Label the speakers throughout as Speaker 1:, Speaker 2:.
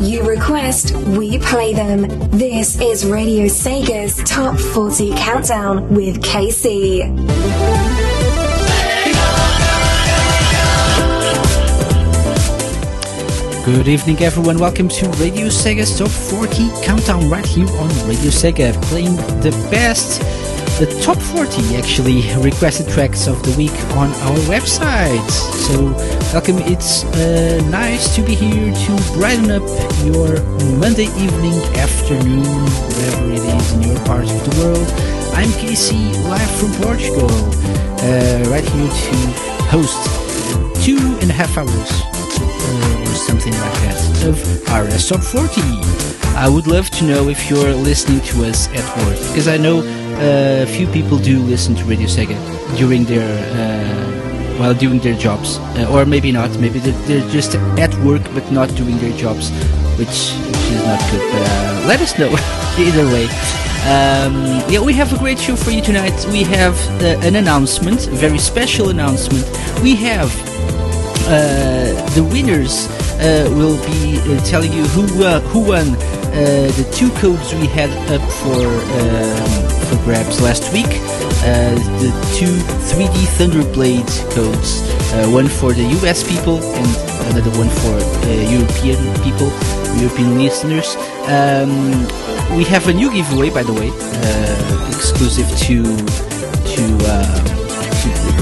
Speaker 1: You request, we play them. This is Radio Sega's Top 40 Countdown with KC.
Speaker 2: Good evening, everyone. Welcome to Radio Sega's Top 40 Countdown right here on Radio Sega, playing the best the top 40 actually requested tracks of the week on our website. So, welcome. It's uh, nice to be here to brighten up your Monday evening, afternoon, wherever it is in your part of the world. I'm Casey, live from Portugal, uh, right here to host two and a half hours uh, or something like that of RS Top 40. I would love to know if you're listening to us at work because I know uh, few people do listen to Radio Sega during their uh, while doing their jobs, uh, or maybe not. Maybe they're, just at work but not doing their jobs, which which is not good. But uh, let us know either way. Um, yeah, we have a great show for you tonight. We have uh, an announcement, a very special announcement. We have uh, the winners will be telling you who who won the two codes we had up for. Um, for grabs last week. Uh, the two 3D Thunderblade codes, uh, one for the US people and another one for uh, European people, European listeners. Um, we have a new giveaway, by the way, uh, exclusive to to, uh,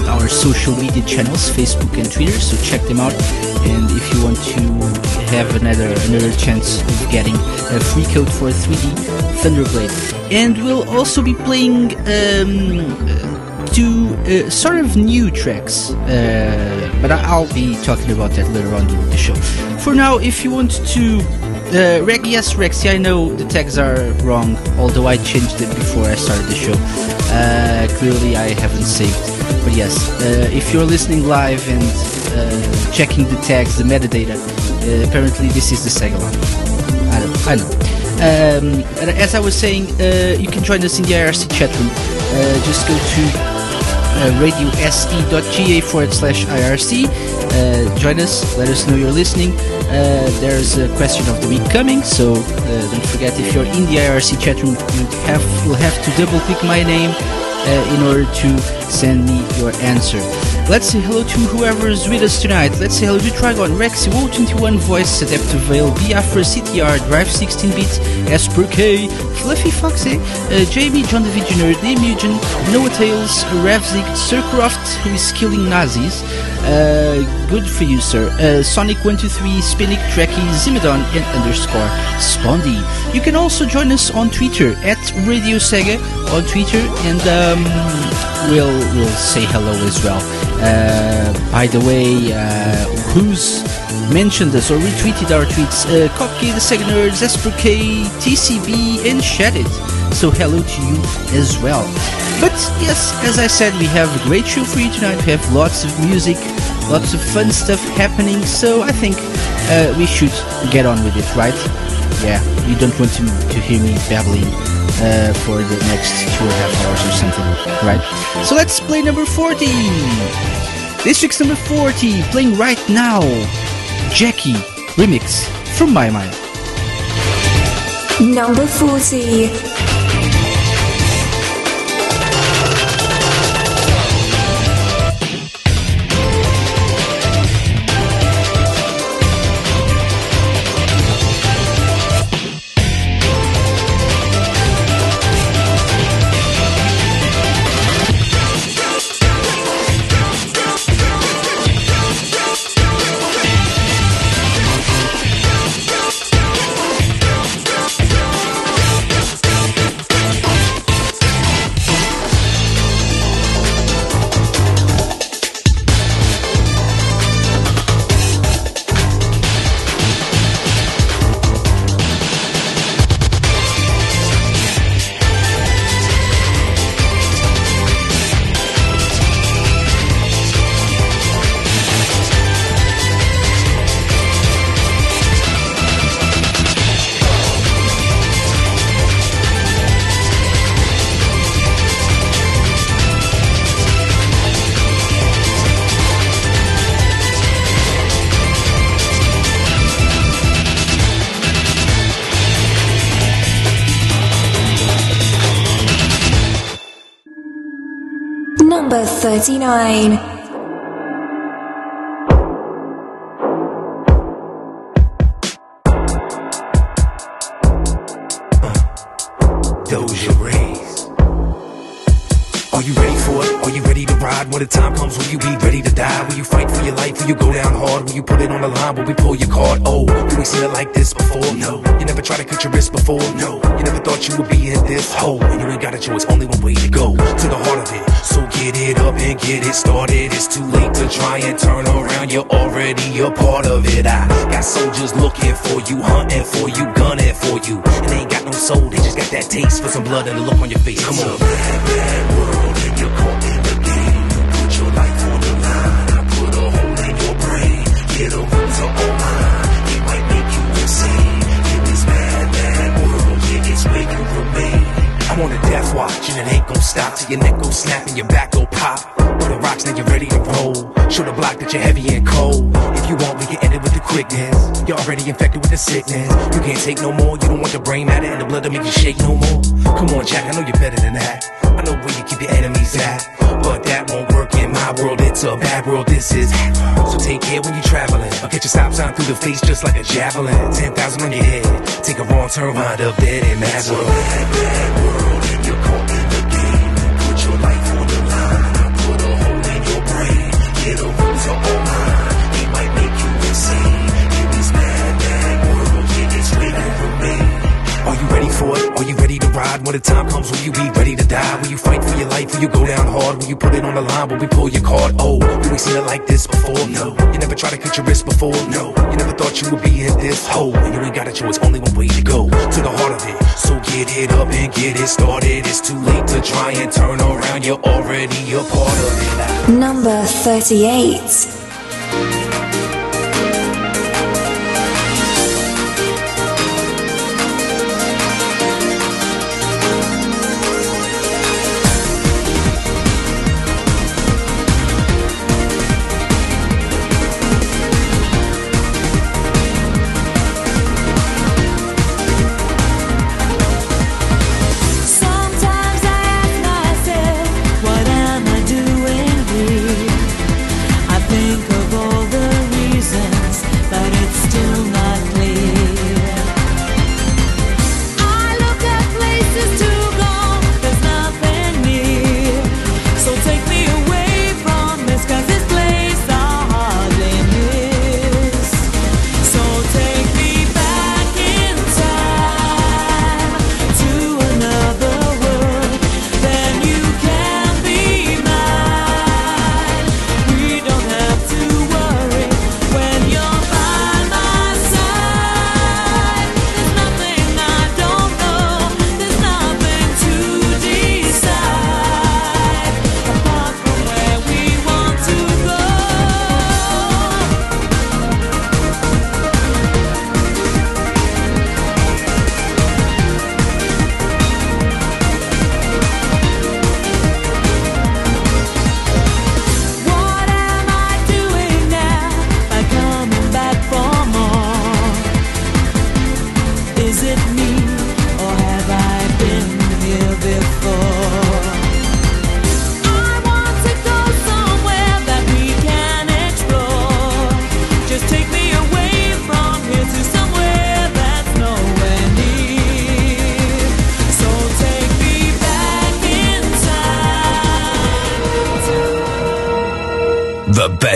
Speaker 2: our social media channels, Facebook and Twitter. So check them out. And if you want to have another another chance of getting a free code for 3D Thunderblade and we'll also be playing um, two uh, sort of new tracks, uh, but I'll be talking about that later on during the show. For now, if you want to, uh, Reg, yes, Rexy, I know the tags are wrong, although I changed it before I started the show. Uh, clearly, I haven't saved, but yes, uh, if you're listening live and uh, checking the tags, the metadata, uh, apparently this is the Sega line. I know, I know. Um, as I was saying, uh, you can join us in the IRC chat room. Uh, just go to uh, radiose.ga forward slash IRC. Join us, let us know you're listening. There's a question of the week coming, so don't forget if you're in the IRC chat room, you have, you'll have to double click my name Uh, in order to send me your answer. Let's say hello to whoever's with us tonight. Let's say hello to Trigon, Rexy, Wo21 Voice, Adaptive Veil, Biafra, CTR, Drive 16-bit, Esper K, Fluffy Foxy, uh, Jamie, John the Visioner, Nemugen, Noah Tales, Revzik, Sircroft, who is killing Nazis. Uh, good for you, sir. Uh, Sonic123, Spinnick, Trekkie, Zimidon, and underscore Spondy. You can also join us on Twitter at Radio Sega on Twitter, and um, we'll we'll say hello as well. Uh, by the way, uh, who's mentioned us or retweeted our tweets? Uh, Kopke, the Sega Nerds, K, TCB, and Shadid. So hello to you as well. But yes, as I said, we have a great show for you tonight. We have lots of music, lots of fun stuff happening. So I think uh, we should get on with it, right? Yeah, you don't want to, to hear me babbling uh, for the next two and a half hours or something, right? So let's play number 40. This week's number 40, playing right now, Jackie remix from My Mind.
Speaker 1: Number 40. 39.
Speaker 3: And turn around. You're already a part of it. I got soldiers looking for you, hunting for you, gunning for you. And they ain't got no soul, they just got that taste for some blood and a look on your face. Come on. Bad, bad world and you're caught in the Get a root to all mine. It might make you insane. In this mad, mad world, yeah, it's where you remain. I'm on a death watch and it ain't gon' stop till your neck go snap and your back go pop. Rocks, now you're ready to roll. Show the block that you're heavy and cold. If you want, we can end it with the quickness. You're already infected with the sickness. You can't take no more. You don't want the brain matter and the blood to make you shake no more. Come on, Jack, I know you're better than that. I know where you keep your enemies at. But that won't work in my world. It's a bad world. This is. So take care when you're traveling. I'll get your stop sign through the face just like a javelin. 10,000 on your head. Take a wrong turn, wind up dead in world. Bad, bad world. Ride? When the time comes, will you be ready to die? Will you fight for your life? Will you go down hard? Will you put it on the line? Will we pull your card? Oh, you ain't seen it like this before? No. You never tried to cut your wrist before? No. You never thought you would be in this hole. And you ain't got a choice, only one way to go. To the heart of it. So get it up and get it started. It's too late to try and turn around. You're already a part of it.
Speaker 1: Number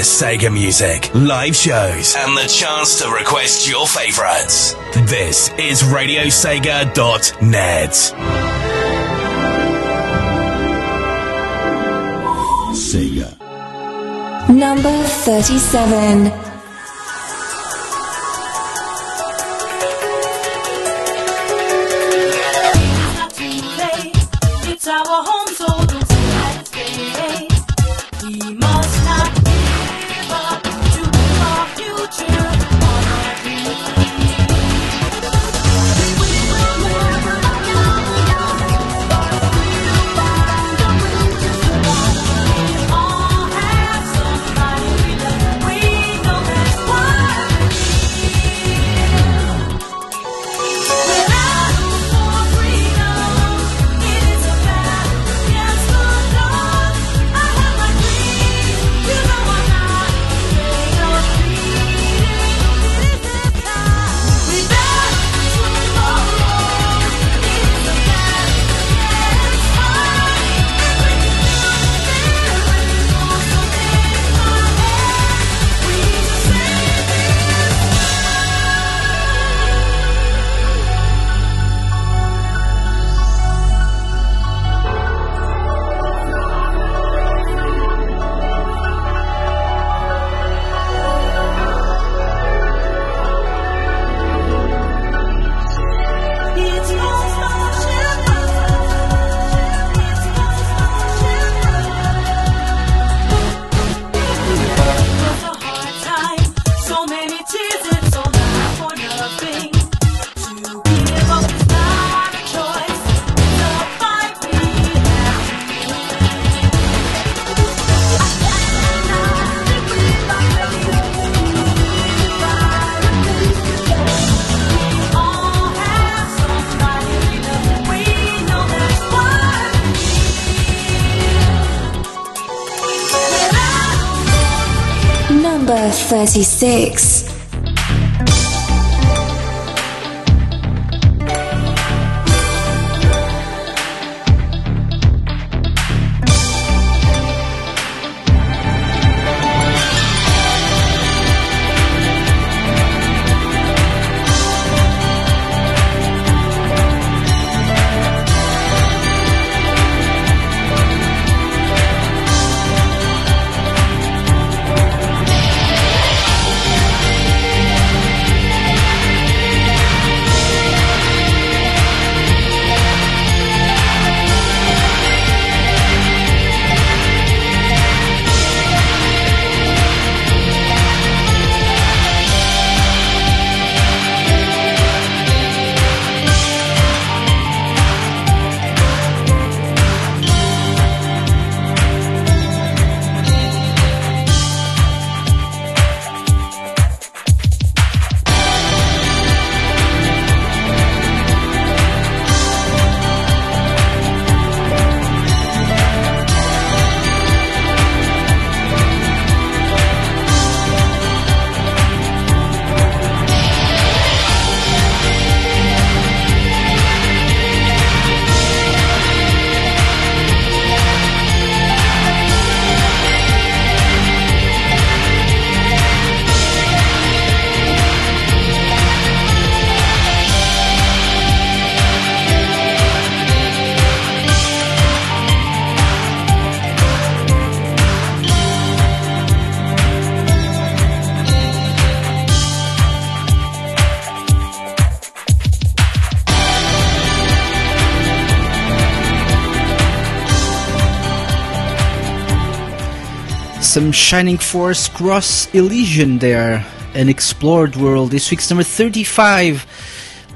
Speaker 1: 38.
Speaker 3: Sega music, live shows, and the chance to request your favorites. This is RadioSega.net.
Speaker 1: Sega. Number 37. 36.
Speaker 2: Some Shining Force Cross Elysion there, an explored world. This week's number 35,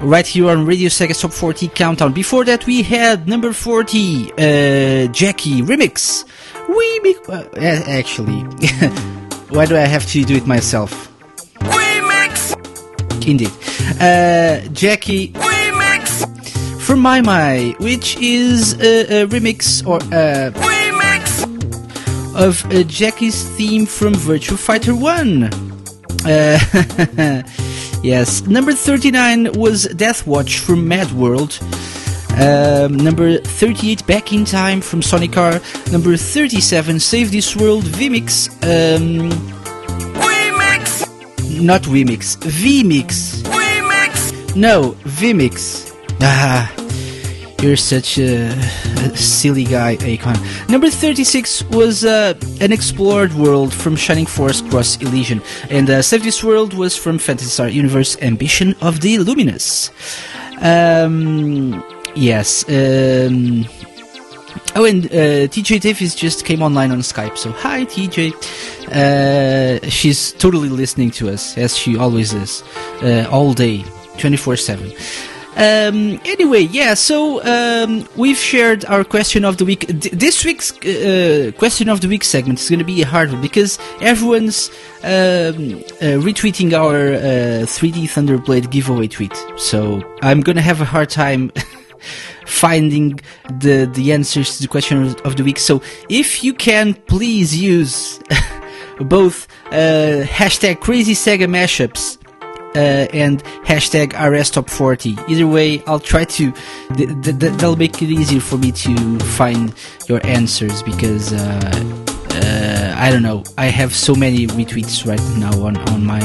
Speaker 2: right here on Radio Sega Top 40 Countdown. Before that, we had number 40, uh, Jackie Remix. We be- uh, actually, why do I have to do it myself?
Speaker 3: Remix!
Speaker 2: Indeed. Uh, Jackie
Speaker 3: Remix!
Speaker 2: from My My, which is a, a remix or uh! Of uh, Jackie's theme from Virtua Fighter 1. Uh, yes, number 39 was Death Watch from Mad World. Um, number 38, Back in Time from Sonic R. Number 37, Save This World Vmix. Um,
Speaker 3: Remix!
Speaker 2: not Vmix, Vmix.
Speaker 3: Remix!
Speaker 2: No, Vimix. Ah, you're such a, a silly guy, Akon. Number 36 was uh, An Explored World from Shining Force Cross Elysion. And uh, Save This World was from Phantasy Star Universe Ambition of the Luminous. Um, yes. Um, Oh, and uh, TJ Davis just came online on Skype. So hi, TJ. Uh, she's totally listening to us as she always is, uh, all day, twenty four seven. Um, anyway, yeah. So um, we've shared our question of the week. D- this week's uh, question of the week segment is going to be a hard one because everyone's um, uh, retweeting our uh, 3D Thunderblade giveaway tweet. So I'm going to have a hard time. finding the the answers to the question of, of the week. So if you can, please use both uh, hashtag Crazy Sega Mashups. Uh, and hashtag RS Top 40. Either way, I'll try to. Th- th- th- that'll make it easier for me to find your answers because uh, uh, I don't know. I have so many retweets right now on on my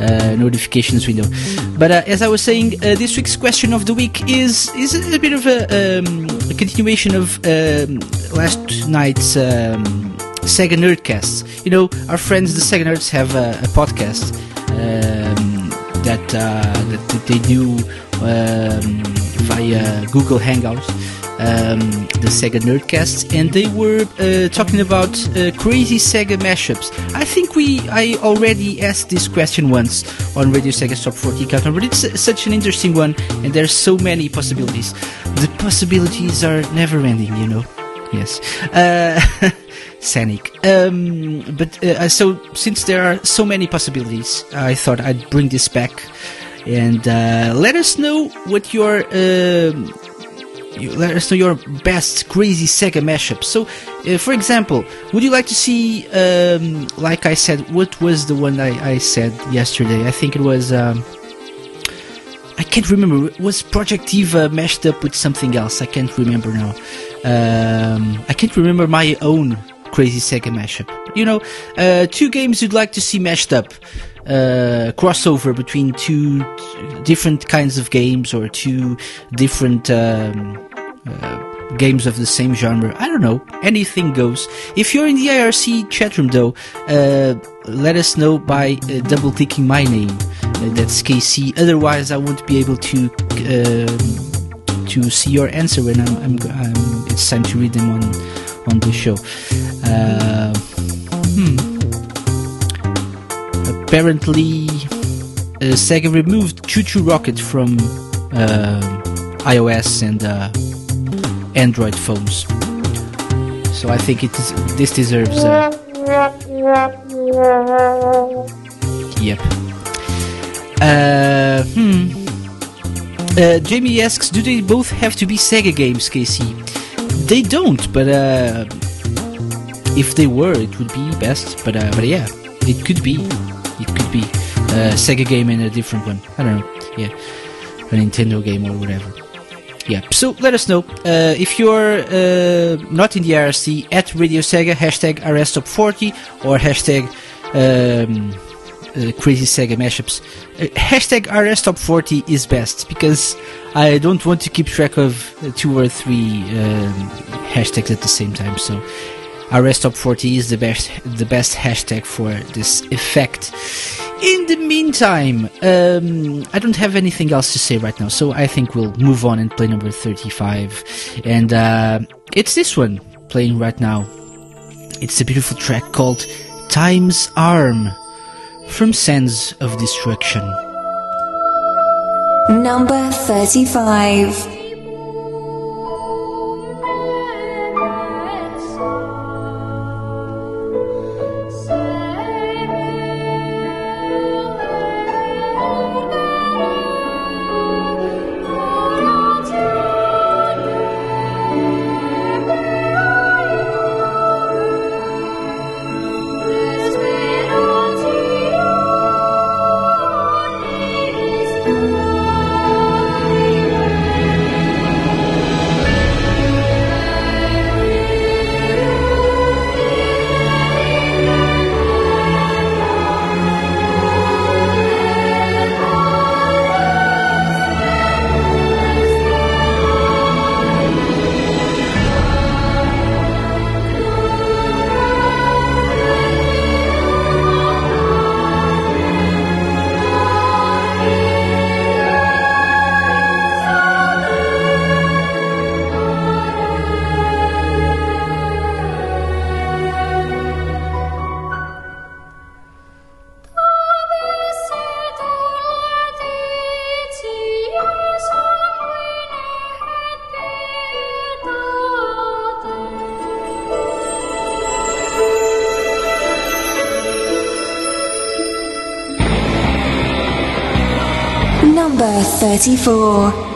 Speaker 2: uh, notifications window. But uh, as I was saying, uh, this week's question of the week is is a bit of a, um, a continuation of um, last night's um, Sega Nerdcast. You know, our friends the Sega Nerds have a, a podcast um, that, uh, that they do um, via Google Hangouts um, the Sega Nerdcast, and they were uh, talking about uh, crazy Sega mashups. I think we I already asked this question once on Radio Sega Top 40 Countdown, but it's such an interesting one, and there's so many possibilities. The possibilities are never ending, you know. Yes. Uh, Sanic. Um, but uh, so since there are so many possibilities, I thought I'd bring this back and uh, let us know what your um you let us know your best crazy Sega mashup. So, uh, for example, would you like to see, um, like I said, what was the one I, I said yesterday? I think it was. Um, I can't remember. Was Project Eva mashed up with something else? I can't remember now. Um, I can't remember my own crazy Sega mashup. You know, uh, two games you'd like to see mashed up. Uh, crossover between two different kinds of games or two different um, uh, games of the same genre. I don't know. Anything goes. If you're in the IRC chat room, though, uh, let us know by uh, double clicking my name. Uh, that's KC. Otherwise, I won't be able to um, to see your answer when I'm, I'm, I'm, it's time to read them on on the show. Uh, hmm apparently uh, Sega removed ChuChu Rocket from uh, iOS and uh, Android phones. So I think it is, this deserves. Uh, yep. Uh, hmm. Uh, Jamie asks, do they both have to be Sega games, KC? They don't, but if they were, it would be best. But but yeah, it could be it could be a Sega game and a different one. I don't know. Yeah, a Nintendo game or whatever. Yeah. So let us know uh, if you're uh, not in the IRC at Radio Sega hashtag RSTop40 or hashtag um, uh, Crazy Sega mashups. Uh, hashtag RSTop40 is best because I don't want to keep track of two or three um, hashtags at the same time. So RS Top 40 is the best the best hashtag for this effect. In the meantime, um, I don't have anything else to say right now, so I think we'll move on and play number 35. And uh, it's this one playing right now. It's a beautiful track called Time's Arm from Sands of Destruction.
Speaker 1: Number 35. Number 34.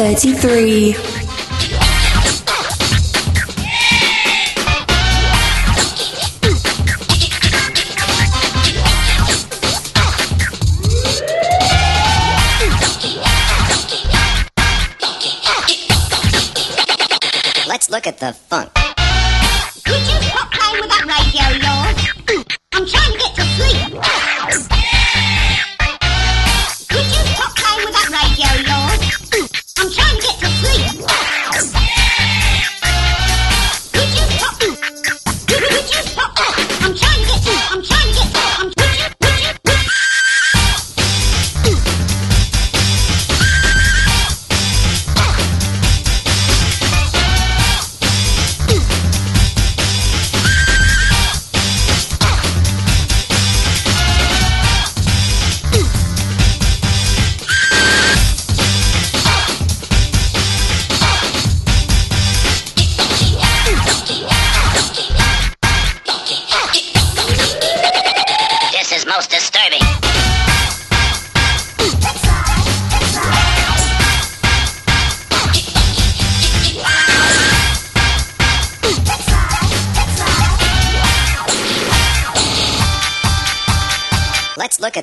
Speaker 4: 33.
Speaker 5: Let's look at the funk.
Speaker 6: Could you stop playing with that radio. I'm trying to get to sleep.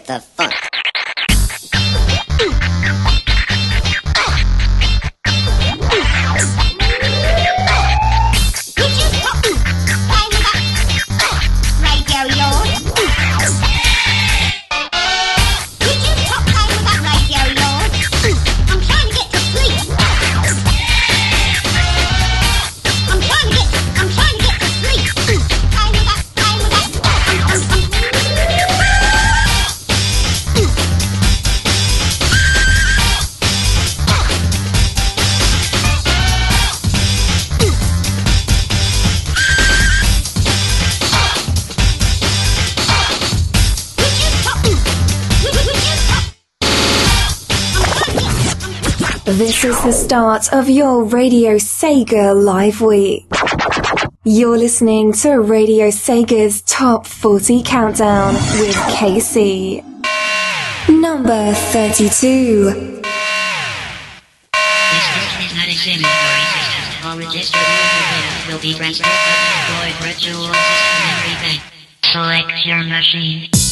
Speaker 5: the
Speaker 6: of
Speaker 4: your Radio Sega Live Week. You're listening to Radio Sega's Top 40 Countdown with KC. Number 32.
Speaker 7: Select your machine.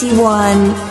Speaker 4: 21.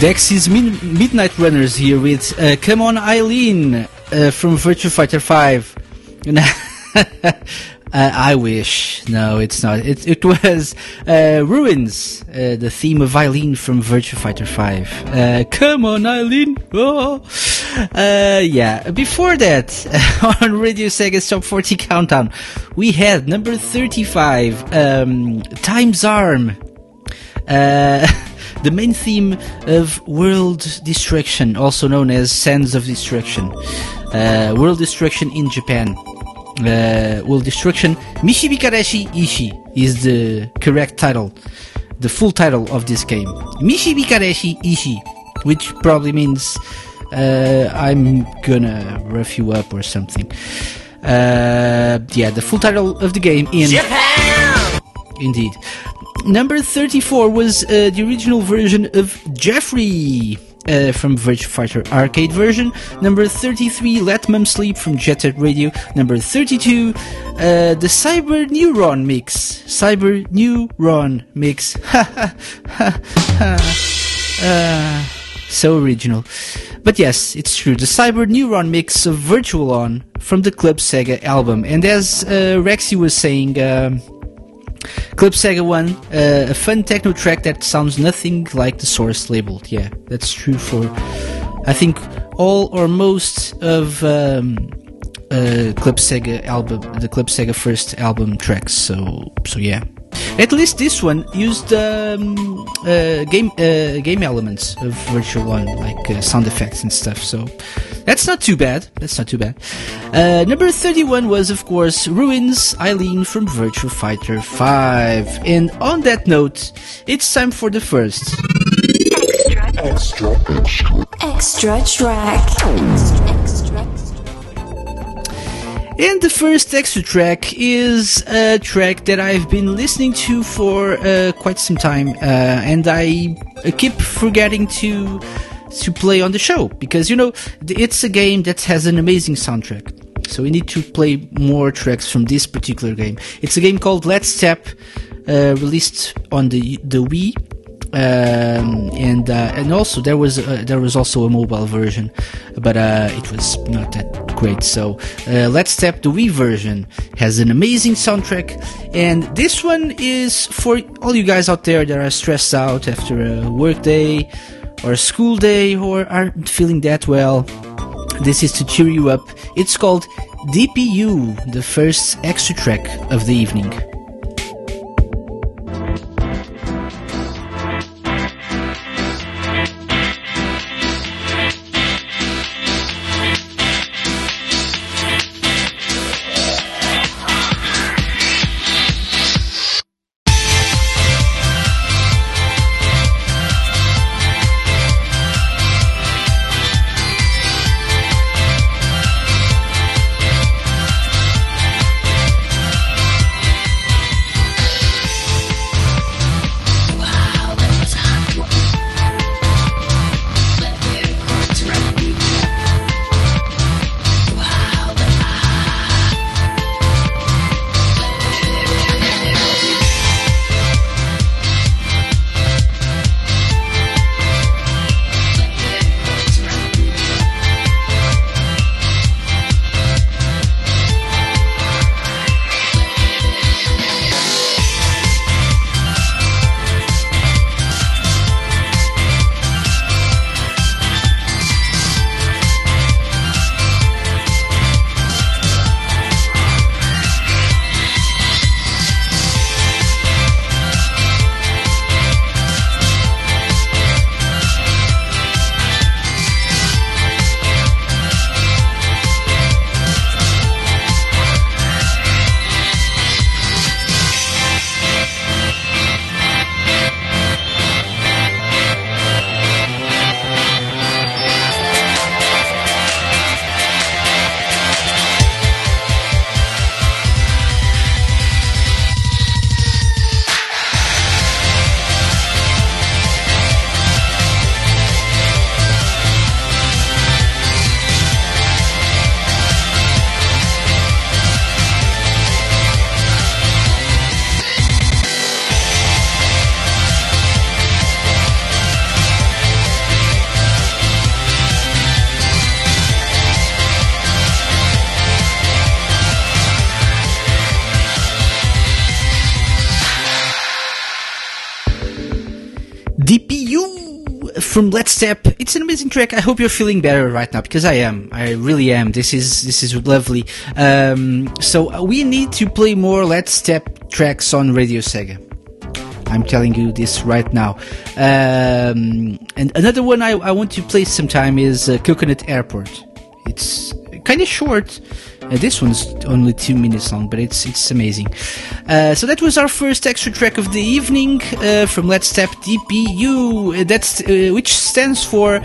Speaker 2: Dexy's Min- Midnight Runners here with uh, Come On Eileen uh, from Virtua Fighter 5. uh, I wish. No, it's not. It, it was uh, Ruins, uh, the theme of Eileen from Virtua Fighter 5. Uh, come on, Eileen! Oh. Yeah, before that, on Radio Sega's Top 40 Countdown, we had number 35, um, Time's Arm. Uh, the main theme of World Destruction, also known as Sands of Destruction. Uh, World Destruction in Japan. Uh, World Destruction Michibikareshi Ishi is the correct title, the full title of this game. Michibikareshi Ishi, which probably means uh, I'm gonna rough you up or something. Uh, yeah, the full title of the game in Japan. Indeed. Number 34 was uh, the original version of Jeffrey uh, from Virtua Fighter arcade version. Number 33, Let Mum Sleep from Jet Set Radio. Number 32, uh, the Cyber Neuron mix. Cyber Neuron mix. Ha ha ha. Uh, so original. But yes, it's true. The Cyber Neuron mix of Virtual On from the Club Sega album. And as uh, Rexy was saying, um, Club Sega One, uh, a fun techno track that sounds nothing like the source labeled. Yeah, that's true for, I think, all or most of um, uh, Sega album, the Club Sega first album tracks. So, so yeah. At least this one used um, uh, game uh, game elements of Virtual One, like uh, sound effects and stuff. So that's not too bad. That's not too bad. Uh, number 31 was, of course, Ruins Eileen from Virtua Fighter 5. And on that note, it's time for the first.
Speaker 1: Extra track. Extra.
Speaker 2: And the first extra track is a track that I've been listening to for uh, quite some time, uh, and I keep forgetting to to play on the show because you know it's a game that has an amazing soundtrack. So we need to play more tracks from this particular game. It's a game called Let's Tap, uh, released on the the Wii. Um, and uh, and also there was uh, there was also a mobile version, but uh, it was not that great. So uh, Let's Tap the Wii version has an amazing soundtrack, and this one is for all you guys out there that are stressed out after a work day or a school day or aren't feeling that well. This is to cheer you up. It's called DPU, the first extra track of the evening. Let's Tap. It's an amazing track. I hope you're feeling better right now because I am. I really am. This is this is lovely. Um, so uh, we need to play more Let's Tap tracks on Radio Sega. I'm telling you this right now. Um, and another one I, I want to play sometime is uh, Coconut Airport. It's kind of short. Uh, this one's only two minutes long, but it's it's amazing. Uh, so that was our first extra track of the evening uh, from Let's Tap DPU. Uh, That's uh, which stands for.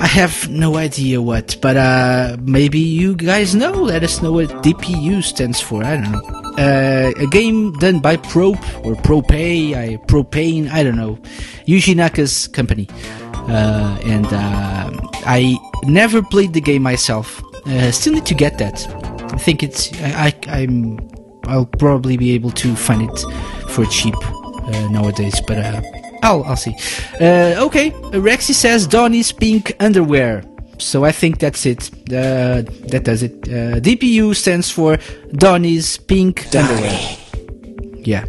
Speaker 2: I have no idea what, but uh, maybe you guys know. Let us know what DPU stands for. I don't know. Uh, a game done by Prope or Propay, I, Propane, I don't know. Yuji Naka's company. Uh, and uh, I never played the game myself. Uh, still need to get that. I think it's. I, I, I'm. I'll probably be able to find it for cheap uh, nowadays, but uh, I'll I'll see. Uh, okay, Rexy says Donny's pink underwear. So I think that's it. Uh, that does it. Uh, DPU stands for Donny's pink underwear. Yeah.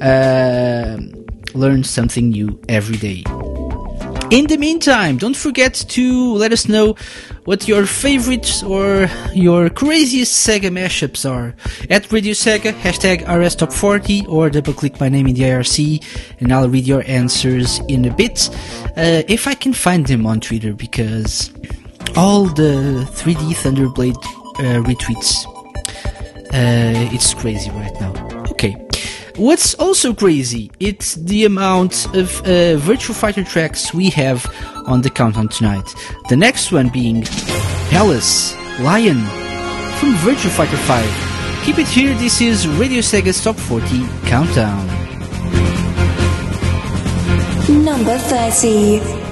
Speaker 2: Uh, learn something new every day. In the meantime, don't forget to let us know what your favorites or your craziest Sega mashups are. At Radio Sega, hashtag RSTop40 or double click my name in the IRC and I'll read your answers in a bit. Uh, if I can find them on Twitter because all the 3D Thunderblade uh, retweets. Uh, it's crazy right now. Okay. What's also crazy, it's the amount of uh, Virtua Fighter tracks we have on the countdown tonight. The next one being Palace Lion from Virtua Fighter 5. Keep it here, this is Radio Sega's Top 40 Countdown.
Speaker 1: Number 30.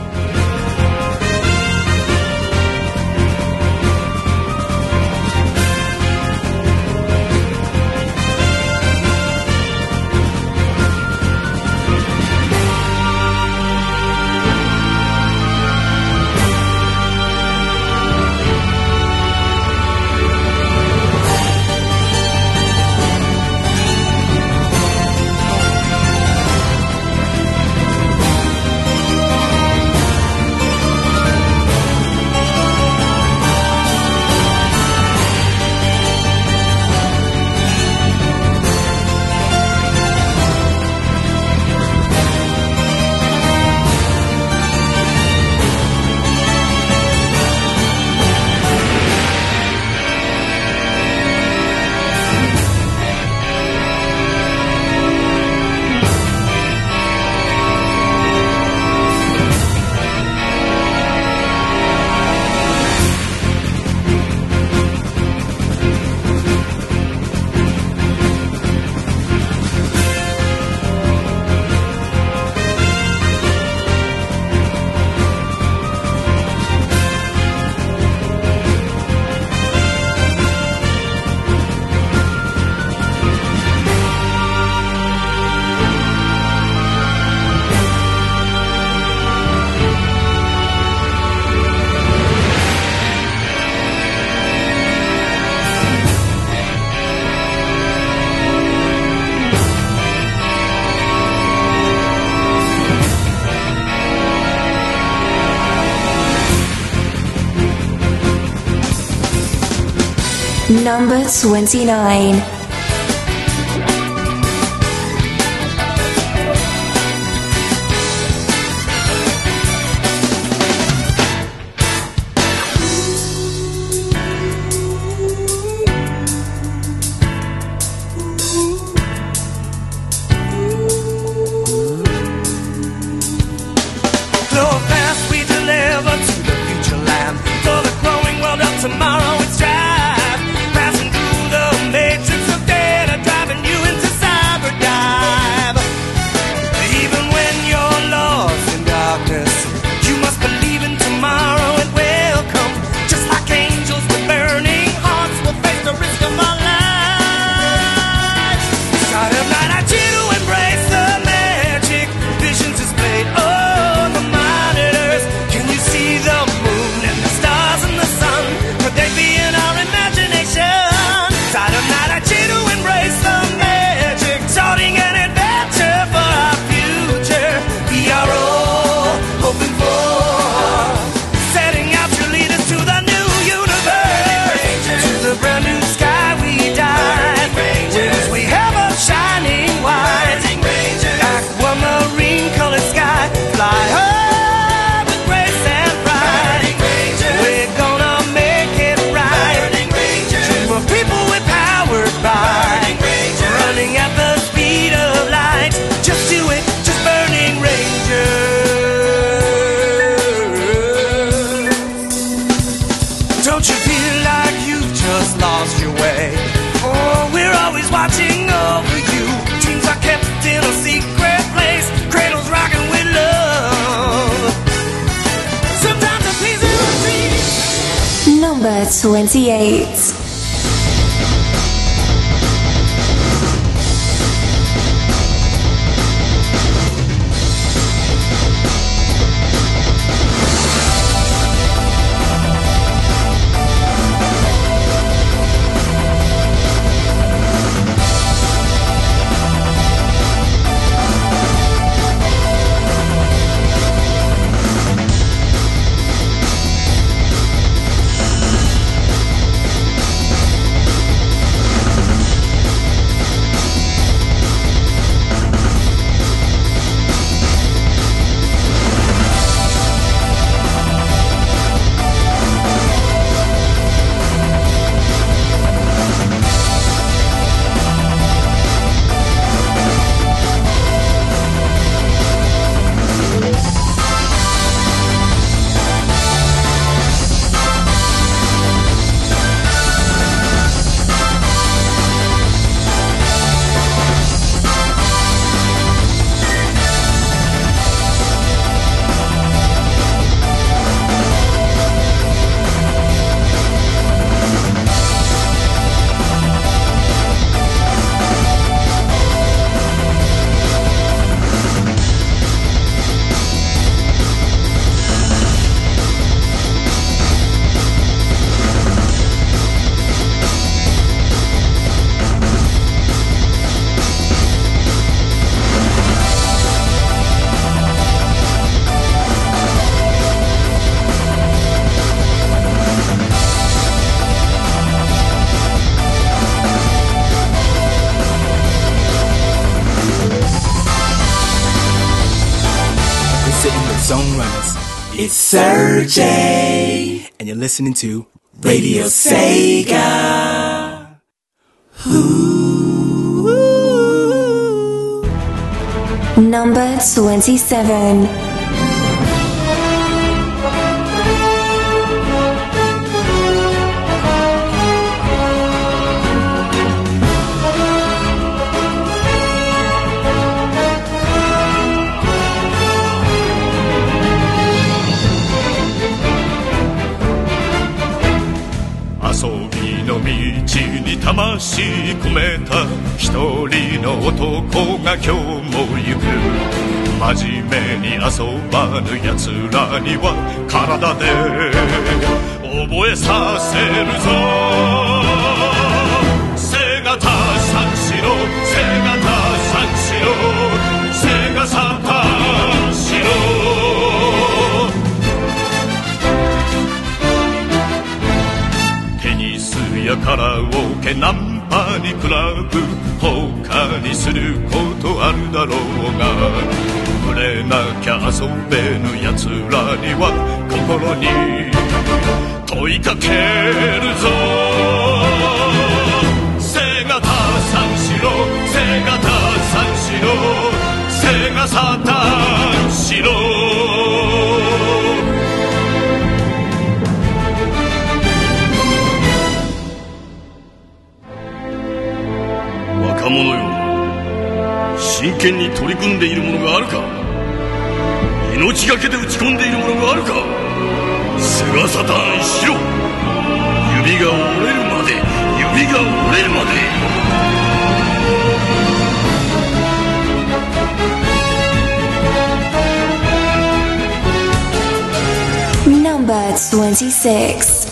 Speaker 1: Number 29.
Speaker 8: Sergey, and you're listening to Radio Sega.
Speaker 4: Number 27.
Speaker 9: に魂込めた一人の男が今日も行く真面目に遊ばぬ奴らには体で覚えさせるぞ。背がた三四郎背がた三四郎背がさ三四郎テニスやカラオケナンパにクラブ他にすることあるだろうが触れなきゃ遊べぬ奴らには心に問いかけるぞ。背がた三四郎背がた三四郎背がさ三四郎組んでいるものがあるか。命がけで打ち込んでいるものがあるか。菅サタンしろ。指が折れるまで。指が折れるまで。
Speaker 4: Number 26.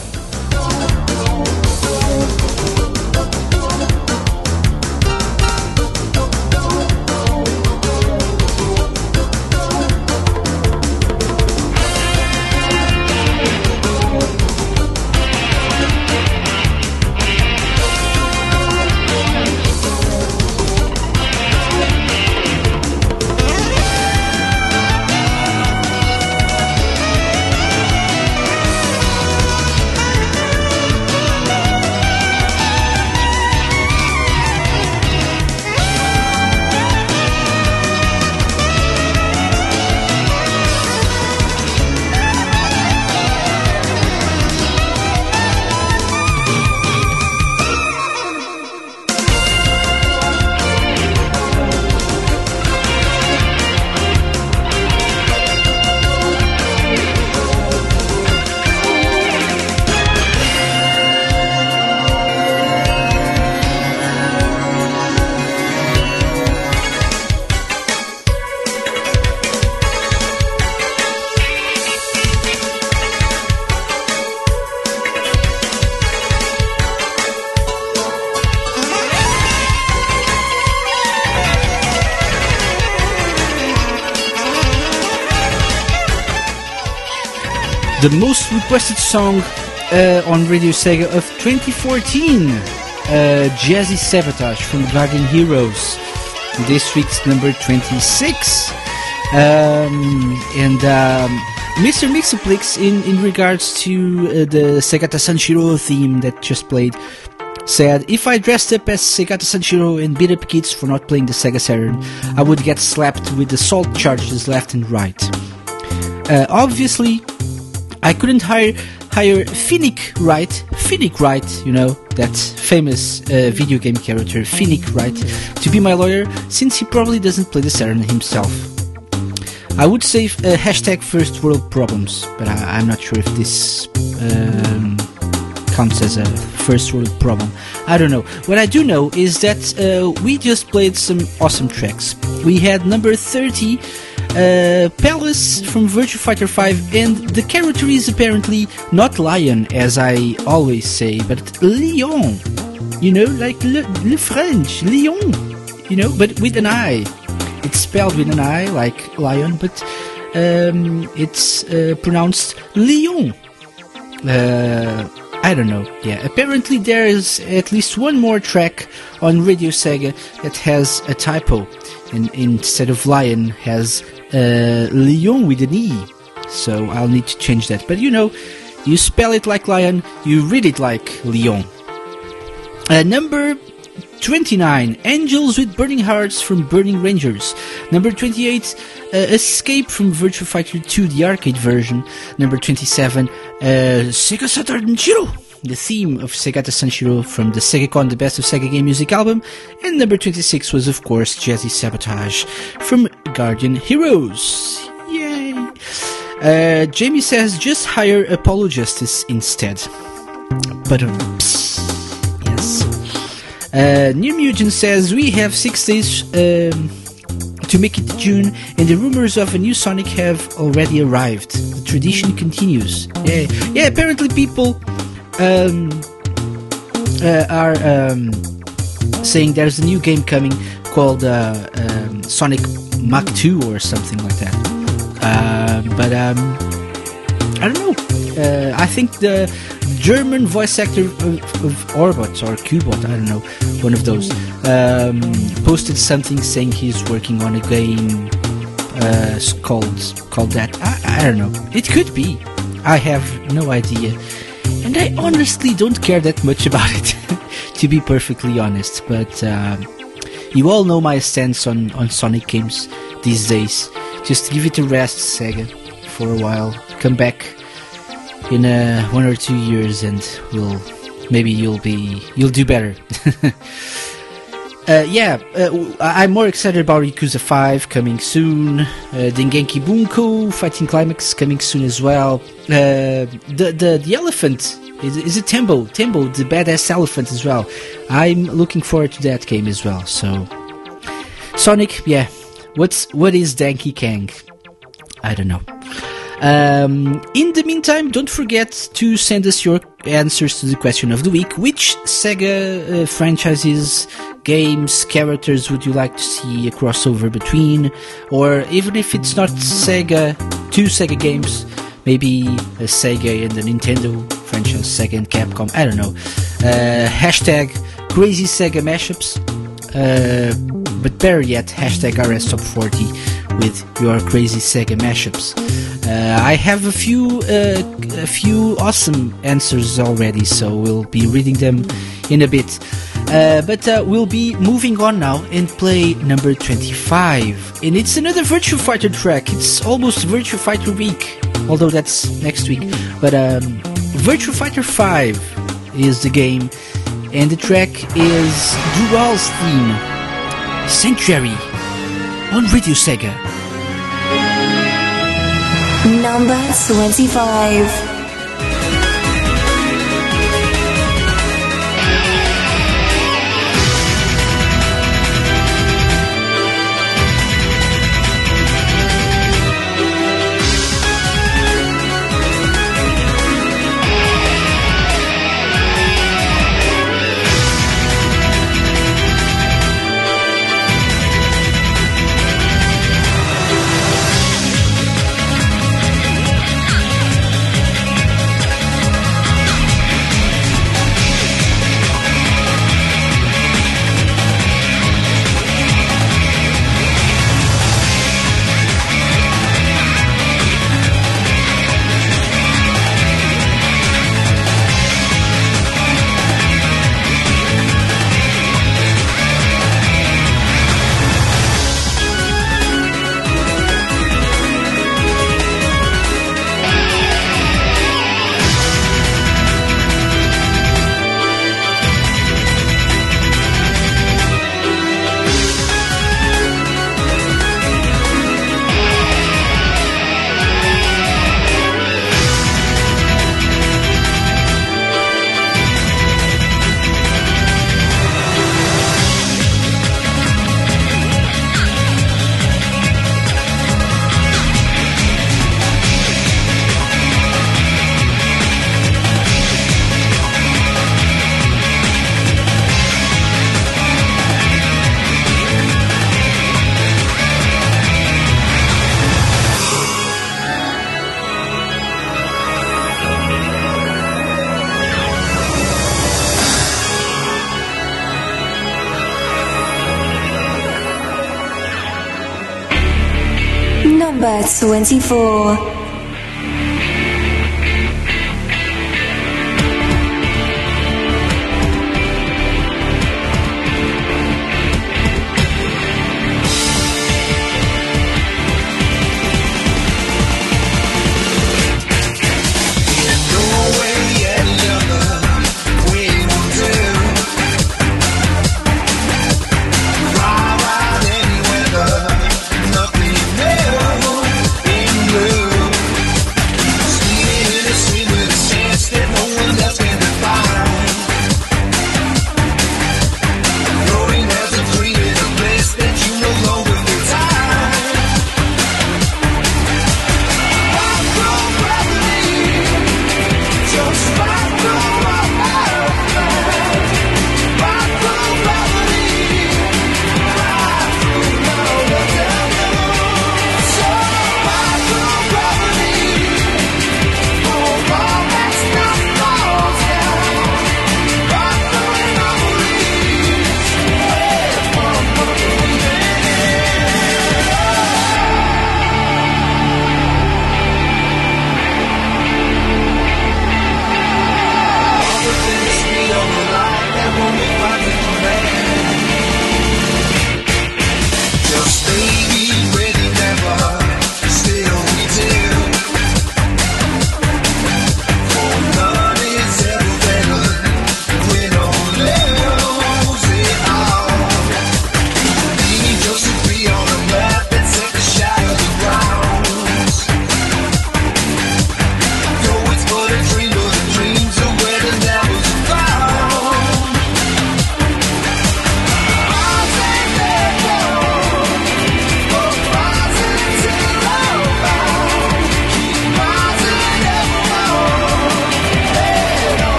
Speaker 2: The most requested song uh, on Radio Sega of 2014, uh, Jazzy Sabotage from Guardian Heroes. This week's number 26. Um, and um, Mr. Mixoplex, in, in regards to uh, the Segata Sanshiro theme that just played, said, If I dressed up as Segata Sanshiro and beat up kids for not playing the Sega Saturn, I would get slapped with assault charges left and right. Uh, obviously, I couldn't hire hire Phoenix Wright, Phoenix Wright, you know, that famous uh, video game character Phoenix Wright, to be my lawyer since he probably doesn't play the Saturn himself. I would say uh, hashtag first world problems, but I, I'm not sure if this um, counts as a first world problem. I don't know. What I do know is that uh, we just played some awesome tracks. We had number 30, uh, Palace from Virtua Fighter 5, and the character is apparently not Lion, as I always say, but Leon. You know, like Le, le French, Leon. You know, but with an I. It's spelled with an I, like lion, but um, it's uh, pronounced Leon. Uh, I don't know. Yeah, apparently there is at least one more track on Radio Sega that has a typo, and instead of lion has uh, Leon with an E. So I'll need to change that. But you know, you spell it like lion, you read it like Leon. Uh, number 29 Angels with Burning Hearts from Burning Rangers. Number 28 uh, Escape from Virtua Fighter 2, the arcade version. Number 27 uh, Sega Saturn Shiro, the theme of Sega Segata Sanshiro from the SegaCon The Best of Sega Game Music album. And number 26 was, of course, Jazzy Sabotage from Guardian Heroes. Yay! Uh, Jamie says just hire Apollo Justice instead. But yes. Uh, New Mugen says we have six days um, to make it June, and the rumors of a new Sonic have already arrived. The tradition continues. Yeah, yeah. Apparently, people um, uh, are um, saying there's a new game coming called uh, um, Sonic Mach 2 or something like that. Uh, but um, I don't know. Uh, I think the German voice actor of, of Orbot or Cubot, I don't know, one of those, um, posted something saying he's working on a game uh, called called that. I, I don't know. It could be. I have no idea, and I honestly don't care that much about it, to be perfectly honest. But uh, you all know my stance on on Sonic games these days. Just give it a rest, Sega, for a while. Come back in uh, one or two years, and we'll maybe you'll be you'll do better. uh, yeah, uh, I'm more excited about Yakuza 5 coming soon. Uh, Dengeki Bunko Fighting Climax coming soon as well. Uh, the the the elephant is, is it Tembo? Tembo, the badass elephant as well. I'm looking forward to that game as well. So Sonic, yeah. What's what is Danky Kang? I don't know. Um, in the meantime, don't forget to send us your answers to the question of the week. Which Sega uh, franchises, games, characters would you like to see a crossover between? Or even if it's not Sega, two Sega games, maybe a Sega and a Nintendo franchise, Sega and Capcom, I don't know. Uh, hashtag crazy Sega mashups. Uh, but better yet, hashtag RS Top 40 with your crazy Sega mashups. Uh, I have a few uh, a few awesome answers already, so we'll be reading them in a bit. Uh, but uh, we'll be moving on now and play number 25. And it's another Virtua Fighter track. It's almost Virtua Fighter week, although that's next week. But um, Virtua Fighter 5 is the game, and the track is Dural's theme, Sanctuary, on Radio Sega.
Speaker 1: Number 25.
Speaker 10: 四。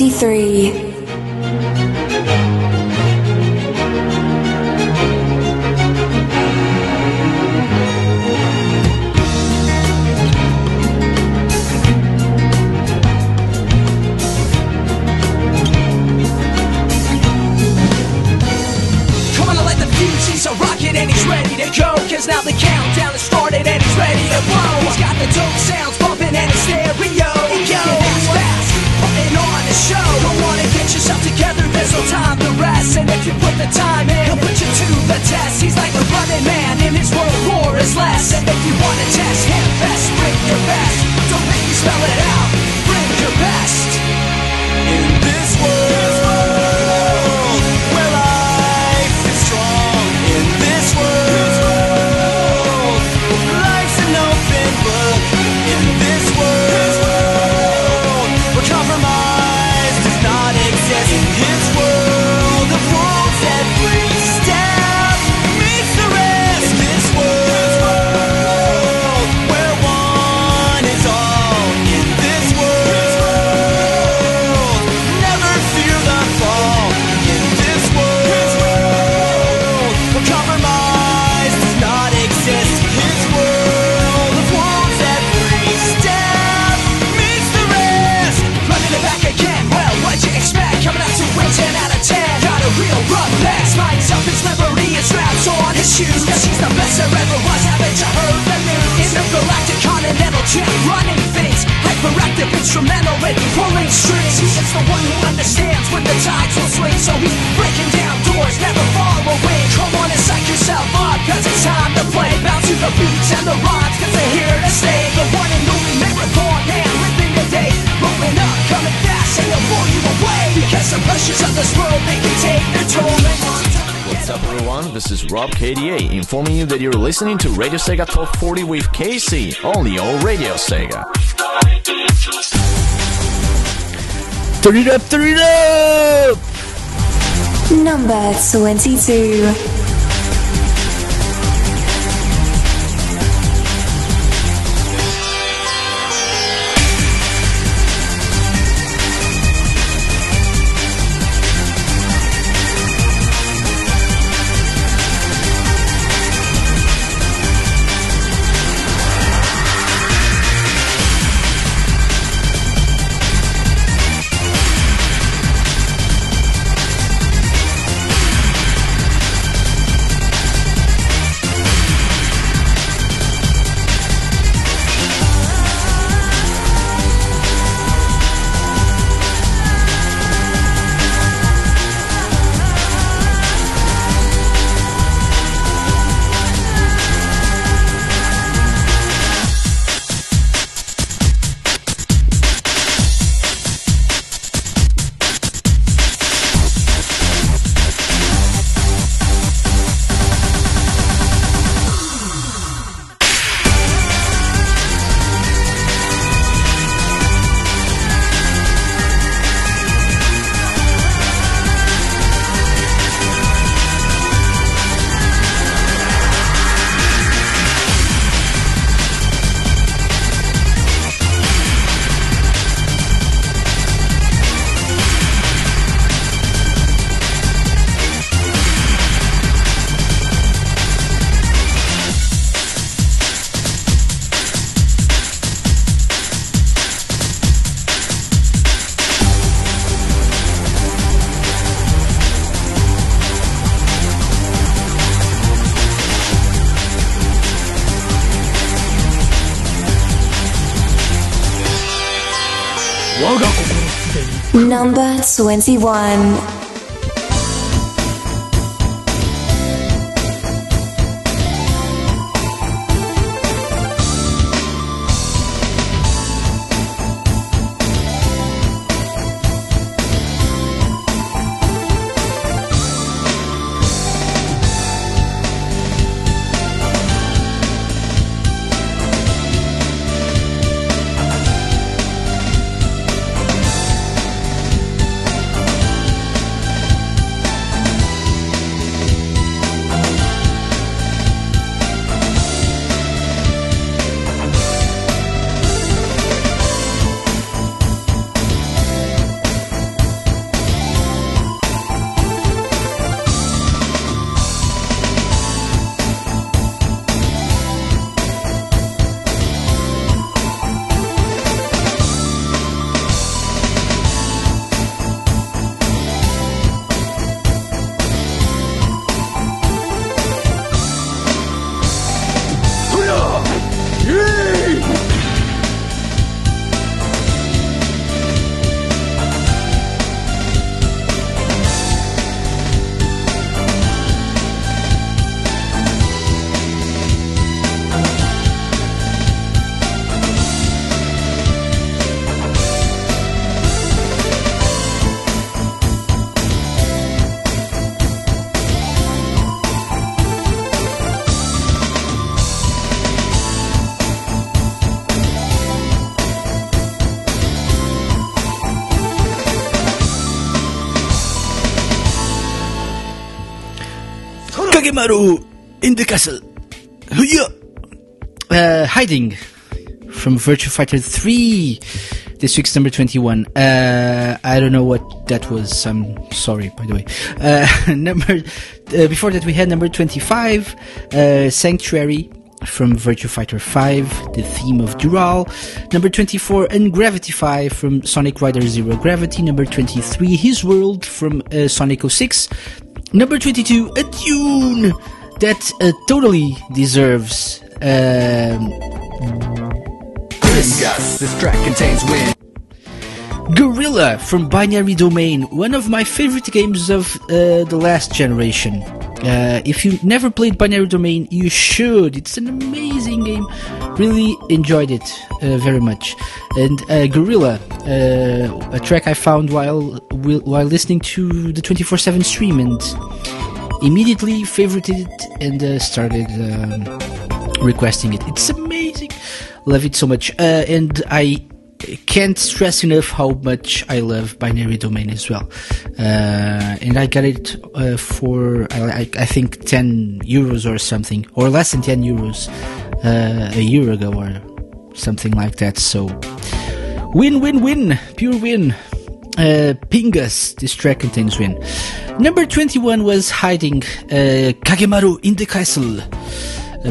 Speaker 10: 63. listening to Radio Sega Top 40 with Casey, only on Radio Sega.
Speaker 2: Turn it up, turn it up!
Speaker 1: Number 22. Number 21.
Speaker 2: In the castle. Huya! Uh, hiding from Virtua Fighter 3. This week's number 21. Uh, I don't know what that was. I'm sorry, by the way. Uh, number, uh, before that we had number 25, uh, Sanctuary from Virtua Fighter 5, the theme of Dural. Number 24, Ungravity 5 from Sonic Rider Zero Gravity. Number 23, His World from uh, Sonic 06. Number 22, a tune that uh, totally deserves um,
Speaker 3: Yes, this track contains wind.
Speaker 2: Gorilla from Binary Domain, one of my favorite games of uh, the last generation. Uh, if you never played Binary Domain, you should. It's an amazing game. Really enjoyed it uh, very much. And uh, Gorilla, uh, a track I found while while listening to the 24/7 stream, and immediately favorited it and uh, started um, requesting it. It's amazing. Love it so much. And I can't stress enough how much I love binary domain as well. Uh, and I got it uh, for I, I, think 10 euros or something, or less than 10 euros uh, a year ago or something like that. So win, win, win, pure win. Uh, Pingus, this track contains win. Number 21 was hiding uh, Kagemaru in the castle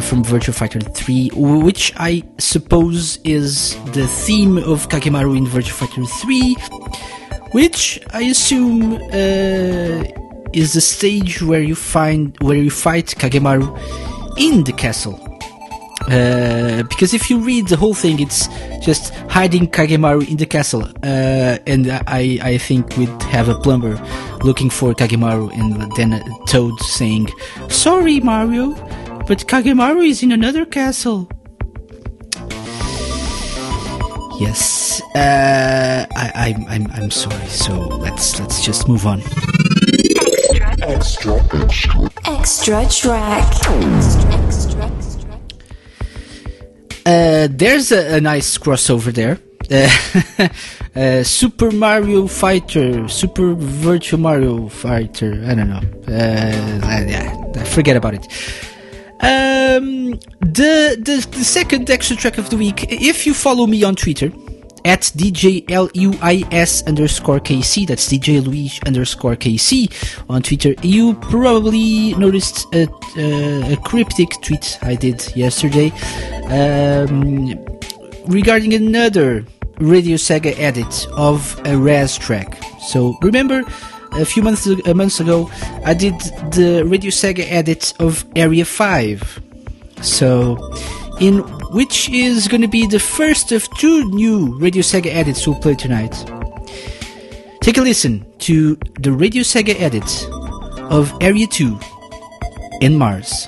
Speaker 2: from Virtua Fighter 3, which I suppose is the theme of Kagemaru in Virtua Fighter 3, which I assume uh, is the stage where you find where you fight Kagemaru in the castle. Uh, because if you read the whole thing, it's just hiding Kagemaru in the castle, uh, and I, I think we'd have a plumber looking for Kagemaru, and then a Toad saying, "Sorry, Mario, but Kagemaru is in another castle." Yes, uh, I, I'm, I'm, I'm sorry. So let's let's just move on.
Speaker 1: Extra track. Extra, extra.
Speaker 2: Uh, there's a, a nice crossover there. Uh, uh, Super Mario Fighter, Super Virtual Mario Fighter. I don't know. Uh, yeah, forget about it. Um, the, the the second extra track of the week. If you follow me on Twitter at DJLUIS underscore KC, that's DJ Luis underscore KC on Twitter, you probably noticed a, a, a cryptic tweet I did yesterday um, regarding another Radio Sega edit of a Rez track. So remember, a few months months ago, I did the Radio Sega edit of Area Five. So, in which is going to be the first of two new Radio Sega edits we'll play tonight. Take a listen to the Radio Sega edit of Area 2 in Mars.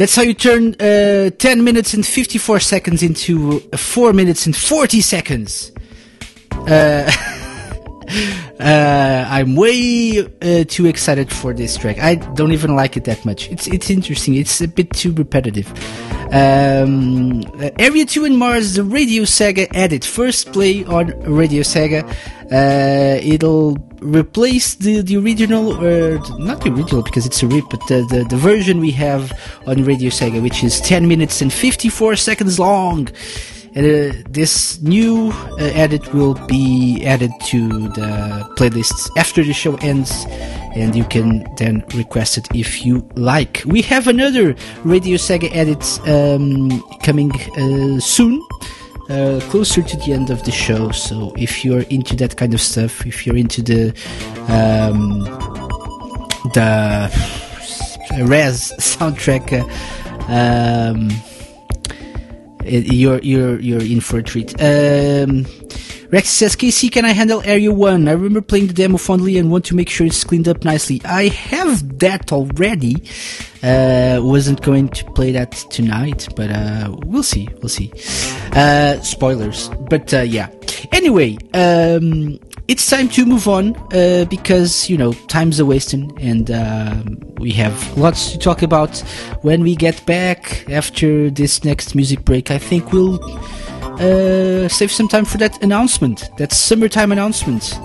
Speaker 2: That's how you turn uh, 10 minutes and 54 seconds into uh, 4 minutes and 40 seconds. Uh, uh, I'm way uh, too excited for this track. I don't even like it that much. It's it's interesting. It's a bit too repetitive. Um, uh, Area 2 and Mars, the Radio Sega edit. First play on Radio Sega. Uh, it'll replace the, the original, or not the original because it's a rip, but the, the, the version we have on Radio Sega, which is 10 minutes and 54 seconds long. Uh, this new uh, edit will be added to the playlists after the show ends, and you can then request it if you like. We have another Radio Sega edit um, coming uh, soon. Uh, closer to the end of the show, so if you're into that kind of stuff, if you're into the um, the Rez soundtrack, uh, um, you're you're you're in for a treat. Um, Rex says, "KC, can I handle Area One? I remember playing the demo fondly and want to make sure it's cleaned up nicely. I have that already. Uh, wasn't going to play that tonight, but uh, we'll see. We'll see. Uh, spoilers, but uh, yeah. Anyway, um, it's time to move on uh, because you know time's a wasting, and um we have lots to talk about when we get back after this next music break. I think we'll uh, save some time for that announcement, that summertime announcement,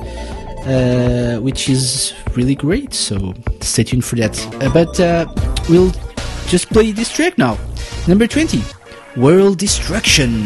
Speaker 2: uh, which is really great. So stay tuned for that. Uh, but uh, we'll just play this track now. Number 20 World Destruction.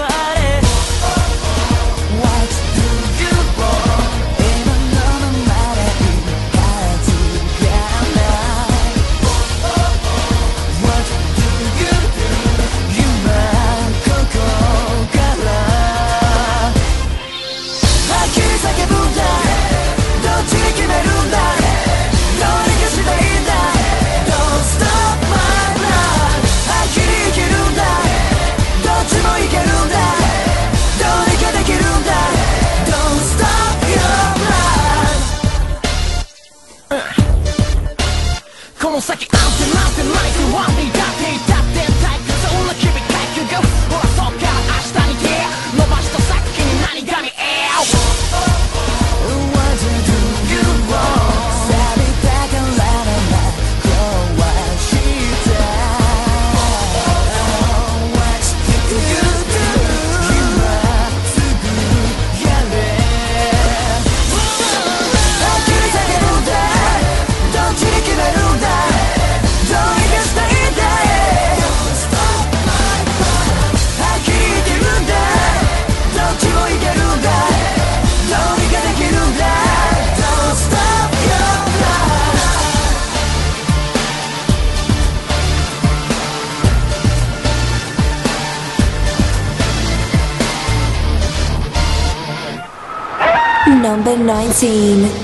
Speaker 1: Number 19.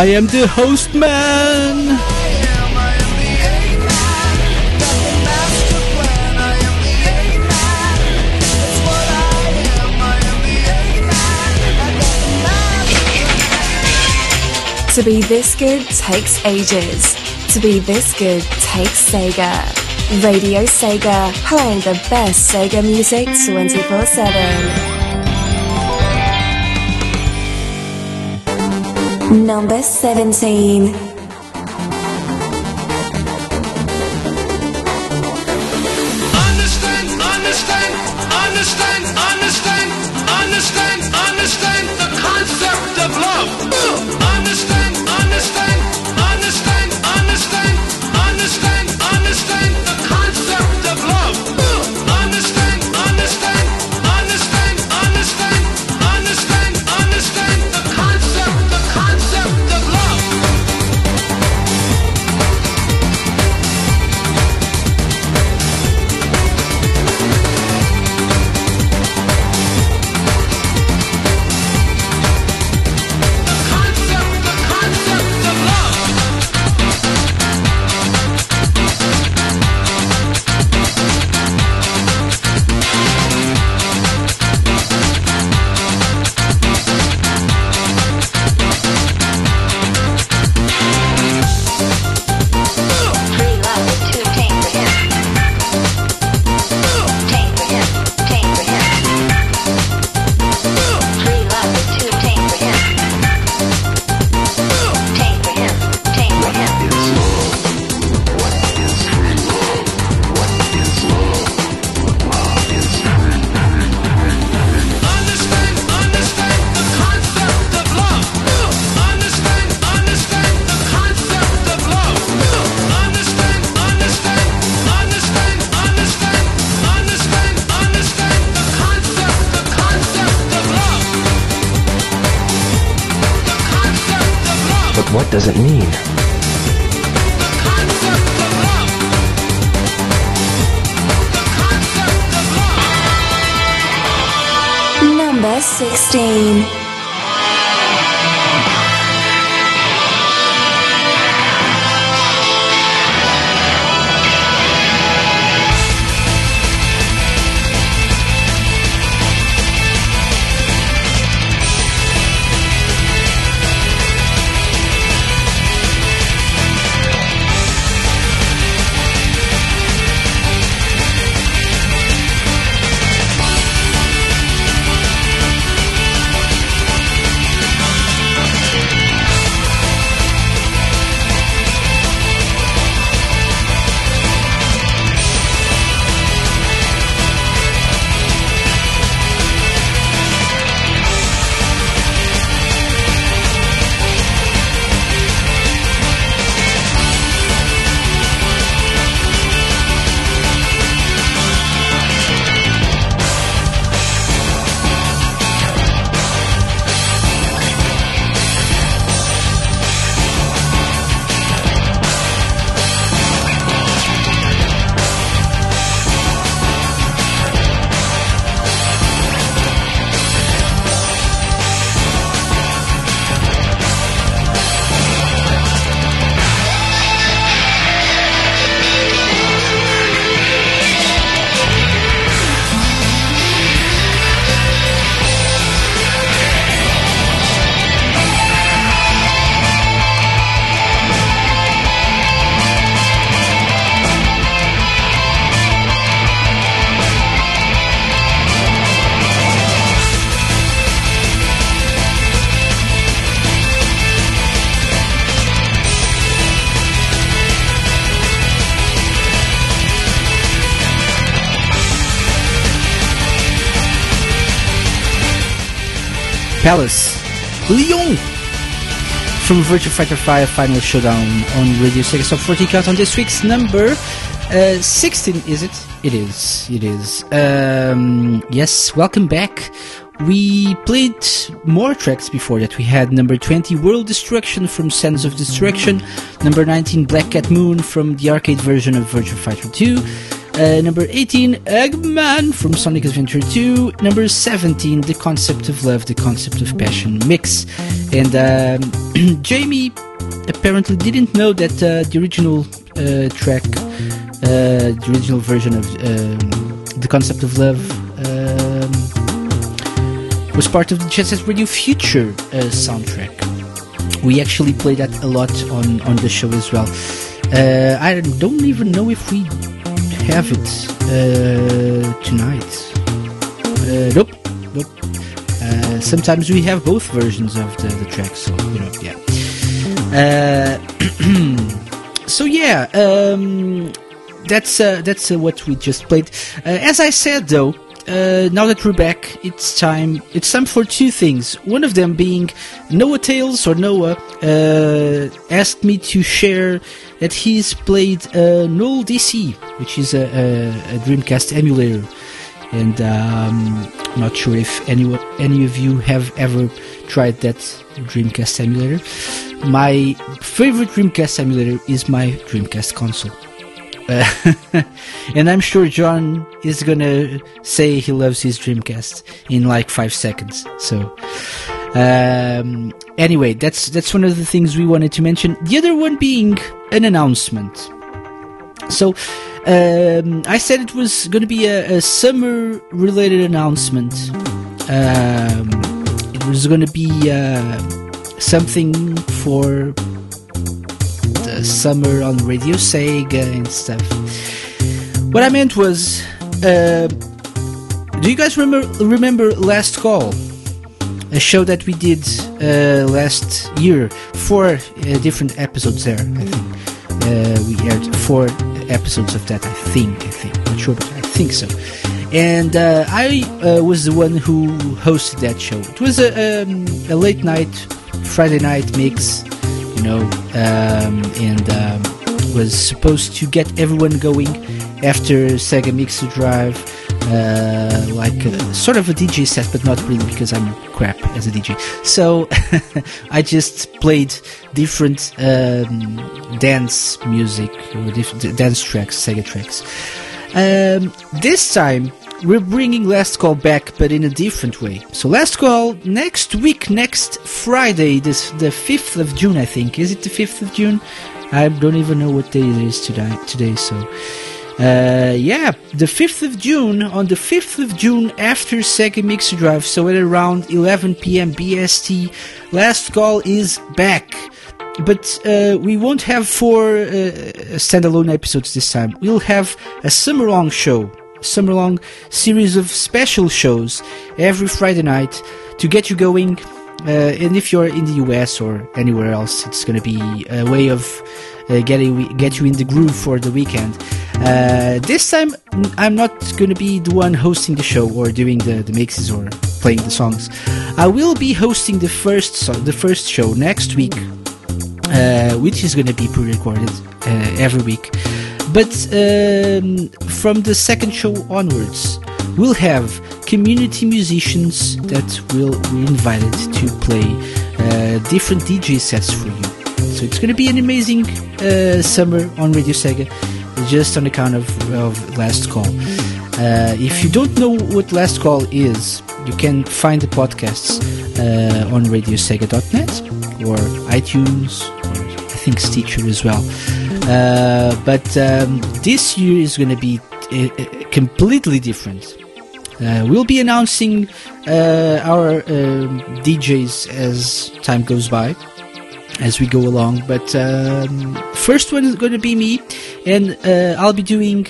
Speaker 10: I am the host man.
Speaker 4: To be this good takes ages. To be this good takes Sega. Radio Sega, playing the best Sega music 24 7. Number 17.
Speaker 2: Palace. Leon from Virtua Fighter 5 Final Showdown on Radio Sega Top 40 Count on this week's number uh, 16, is it? It is, it is. Um, yes, welcome back. We played more tracks before that. We had number 20, World Destruction from Sands of Destruction, number 19, Black Cat Moon from the arcade version of Virtua Fighter 2, uh, number 18, Eggman from Sonic Adventure 2. Number 17, The Concept of Love, The Concept of Passion mix. And um, Jamie apparently didn't know that uh, the original uh, track, uh, the original version of um, The Concept of Love, um, was part of the Set Radio Future uh, soundtrack. We actually play that a lot on, on the show as well. Uh, I don't even know if we have it uh, tonight. Uh, nope, nope. Uh, sometimes we have both versions of the, the track, so you know, yeah. Uh, so yeah, um, that's uh, that's what we just played. As I said, though, uh, now that we're back, it's time. It's time for two things. One of them being Noah Tales or Noah uh, asked me to share that he's played uh, nullDC, which is a, a, a Dreamcast emulator, and um, not sure if any any of you have ever tried that Dreamcast emulator. My favorite Dreamcast emulator is my Dreamcast console. And I'm sure John is gonna say he loves his Dreamcast in like five seconds. So, um, anyway, that's that's one of the things we wanted to mention. The other one being an announcement. So, um, I said it was going to be a, a summer-related announcement. Um, it was going to be uh, something for summer on Radio Sega and stuff. What I meant was, uh, do you guys remember remember Last Call? A show that we did uh, last year, four uh, different episodes there. I think uh, we aired four episodes of that. I think, I think, not sure, but I think so. And uh, I uh, was the one who hosted that show. It was a, um, a late night, Friday night mix you know, um, and um, was supposed to get everyone going after Sega Mixer Drive, uh, like a, sort of a DJ set, but not really because I'm crap as a DJ. So I just played different um, dance music different dance tracks, Sega tracks. Um, this time we're bringing Last Call back, but in a different way. So Last Call next week, next Friday, this the fifth of June, I think. Is it the fifth of June? I don't even know what day it is today. Today, so uh, yeah, the fifth of June. On the fifth of June, after Sega Mixer Drive, so at around 11 p.m. BST, Last Call is back. But uh, we won't have four uh, standalone episodes this time. We'll have a summer long show summer long series of special shows every Friday night to get you going. Uh, and if you're in the US or anywhere else, it's going to be a way of uh, getting get you in the groove for the weekend. Uh, this time, I'm not going to be the one hosting the show or doing the, the mixes or playing the songs. I will be hosting the first so- the first show next week, uh, which is going to be pre-recorded uh, every week. But um, from the second show onwards, we'll have community musicians that will be invited to play uh, different DJ sets for you. So it's going to be an amazing uh, summer on Radio Sega, just on account of, of Last Call. Uh, if you don't know what Last Call is, you can find the podcasts uh, on radiosega.net or iTunes think Stitcher as well. Uh, but um, this year is going to be uh, uh, completely different. Uh, we'll be announcing uh, our um, DJs as time goes by, as we go along. But um, first one is going to be me, and uh, I'll be doing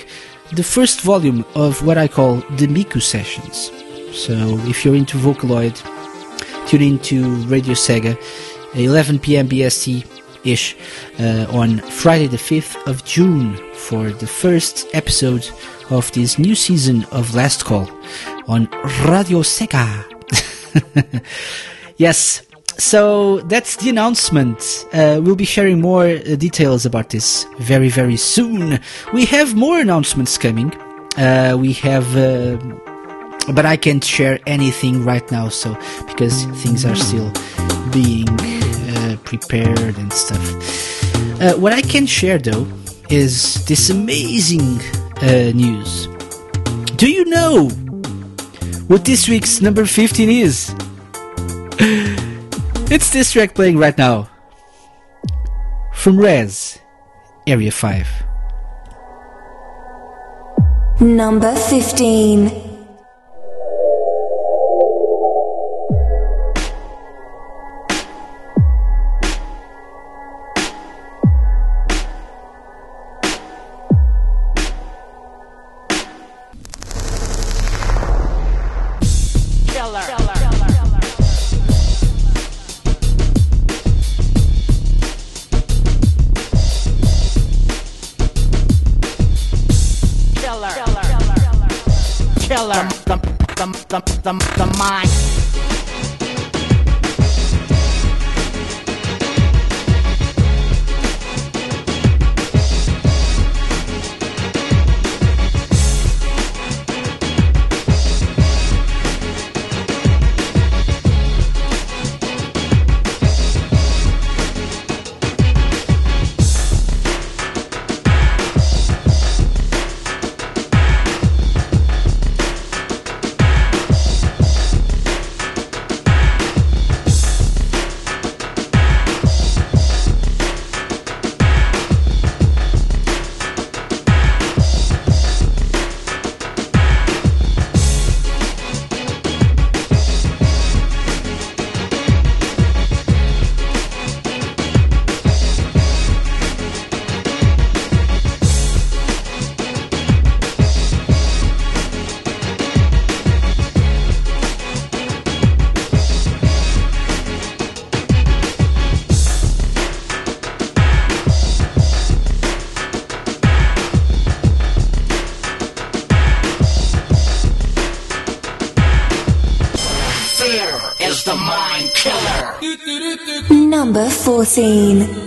Speaker 2: the first volume of what I call the Miku sessions. So if you're into Vocaloid, tune in to Radio Sega, 11 p.m. BST ish uh, on Friday the 5th of June for the first episode of this new season of Last Call on Radio Sega. Yes. So that's the announcement. Uh, we'll be sharing more uh, details about this very, very soon. We have more announcements coming. Uh, we have, uh, but I can't share anything right now. So because things are still being prepared and stuff. Uh, what I can share though is this amazing uh, news. Do you know what this week's number 15 is? It's this track playing right now. From Rez, Area 5.
Speaker 11: Number 15. 14.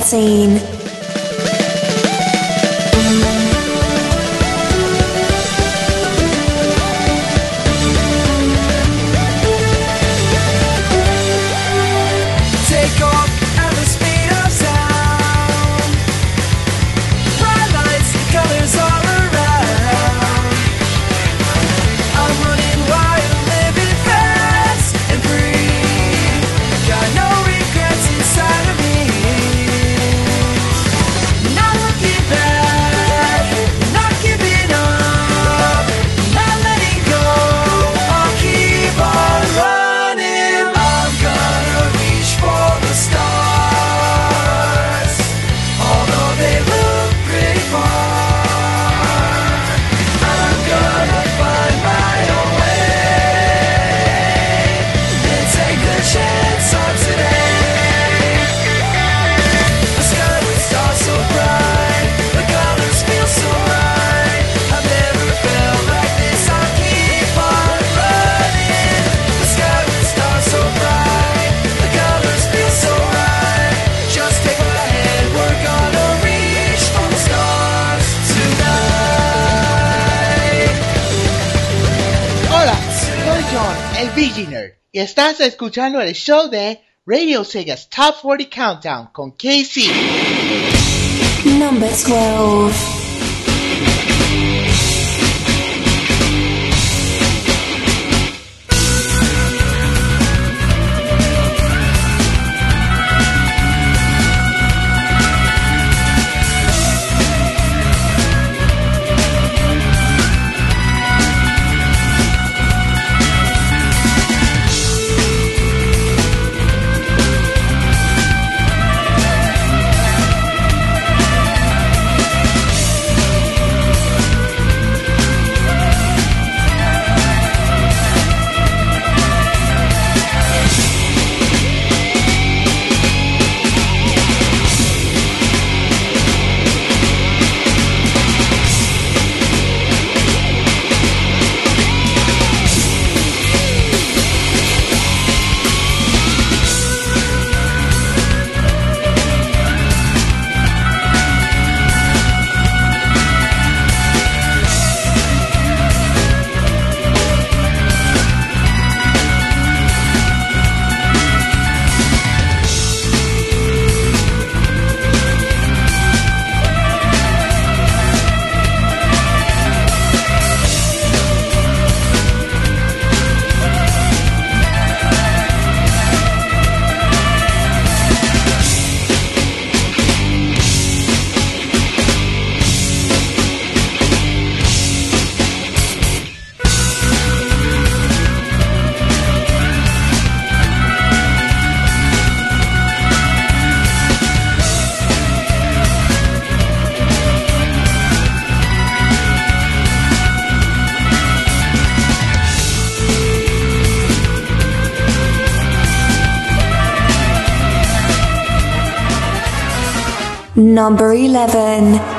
Speaker 11: 13.
Speaker 12: Estás escuchando el show de Radio Sega's Top 40 Countdown con KC.
Speaker 1: Number 12. Number 11.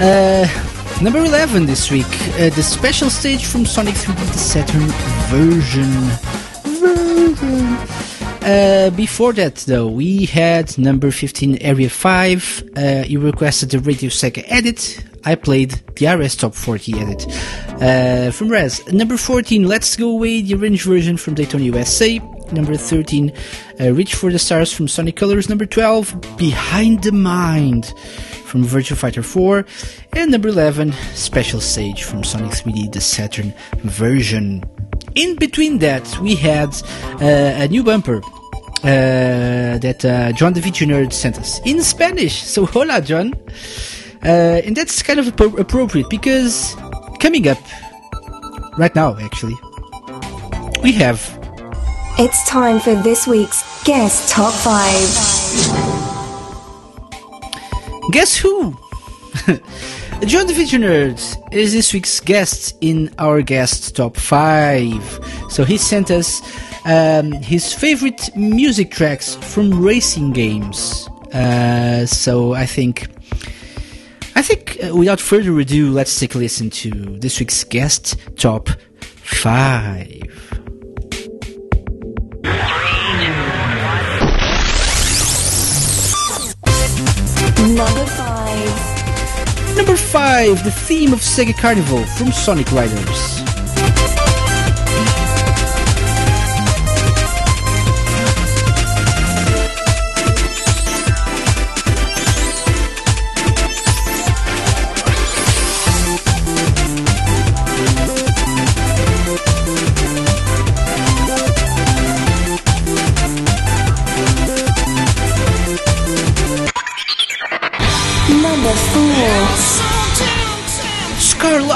Speaker 2: Uh, number 11 this week, uh, the special stage from Sonic 3D the Saturn version. Uh, before that, though, we had number 15, Area 5. Uh, you requested the Radio Sega edit. I played the RS Top 40 edit uh, from Rez. Number 14, Let's Go Away, the arranged version from Daytona USA. Number 13, uh, Reach for the Stars from Sonic Colors. Number 12, Behind the Mind from Virtua Fighter 4. And number 11, Special Stage from Sonic 3D, the Saturn version. In between that, we had uh, a new bumper uh, that uh, John the VG Nerd sent us in Spanish. So, hola, John. Uh, and that's kind of appro- appropriate because coming up right now, actually, we have
Speaker 1: It's time for this week's Guest Top 5.
Speaker 2: Guess who? John the Future Nerd is this week's guest in our guest top 5. So he sent us um, his favorite music tracks from racing games. Uh, so I think, I think uh, without further ado, let's take a listen to this week's guest top five.
Speaker 1: Number five.
Speaker 2: Number five, the theme of Sega Carnival from Sonic Riders.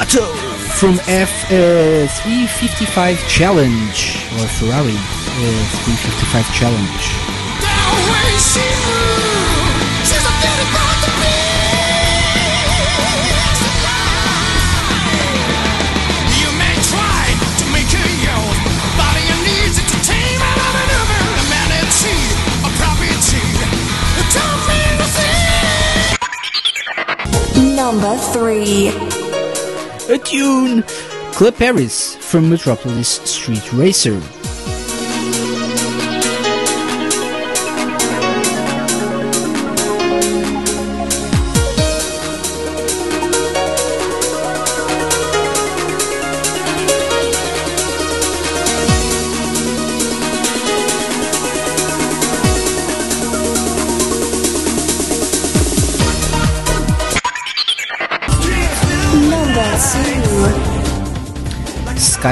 Speaker 2: Scarlato from F355 Challenge or Ferrari uh, 355 Challenge.
Speaker 4: You may try to make it yours. Body and needs entertainment and maneuver. Humanity, a property. Don't mean a thing.
Speaker 1: Number three.
Speaker 2: A tune! Clip Paris from Metropolis Street Racer.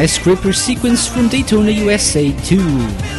Speaker 2: Skyscraper sequence from Daytona USA 2.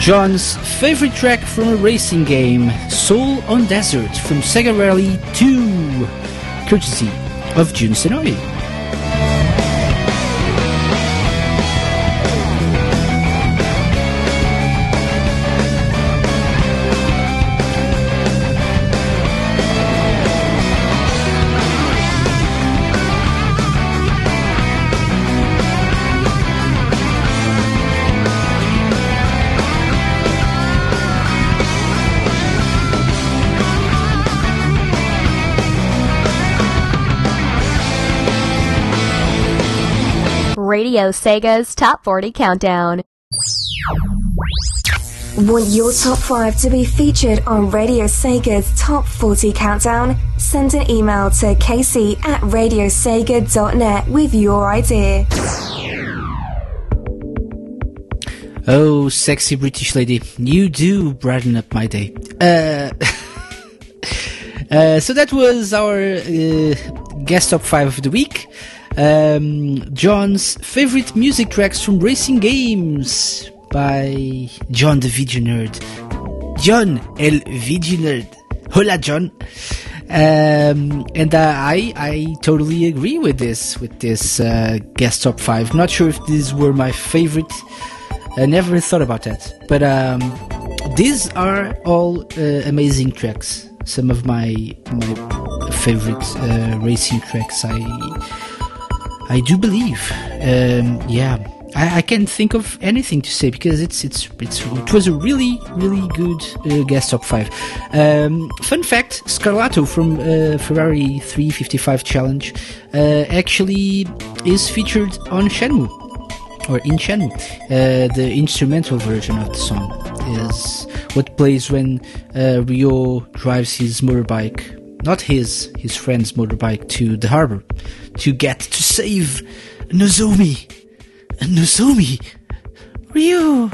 Speaker 2: John's favorite track from a racing game, Soul on Desert from Sega Rally 2, courtesy of Jun Senoue.
Speaker 13: Radio Sega's Top 40 Countdown.
Speaker 1: Want your top 5 to be featured on Radio Sega's Top 40 Countdown? Send an email to casey at radiosega.net with your idea.
Speaker 2: Oh, sexy British lady, you do brighten up my day. Uh, uh, so that was our uh, guest top five of the week. Um, John's favorite music tracks from racing games by John the Video Nerd. John El Video Nerd. Hola, John. Um, and uh, I I totally agree with this with this uh, guest top five. Not sure if these were my favorite. I never thought about that, but um, these are all uh, amazing tracks. Some of my my favorite uh, racing tracks. I I do believe. Um, yeah, I, I can't think of anything to say because it's it's it's it was a really really good uh, guest top five. Um, fun fact: Scarlato from uh, Ferrari 355 Challenge uh, actually is featured on Shenmue or in Shenmue. Uh, the instrumental version of the song is what plays when uh, Ryo drives his motorbike, not his, his friend's motorbike, to the harbor to get to save Nozomi. Nozomi! Ryo!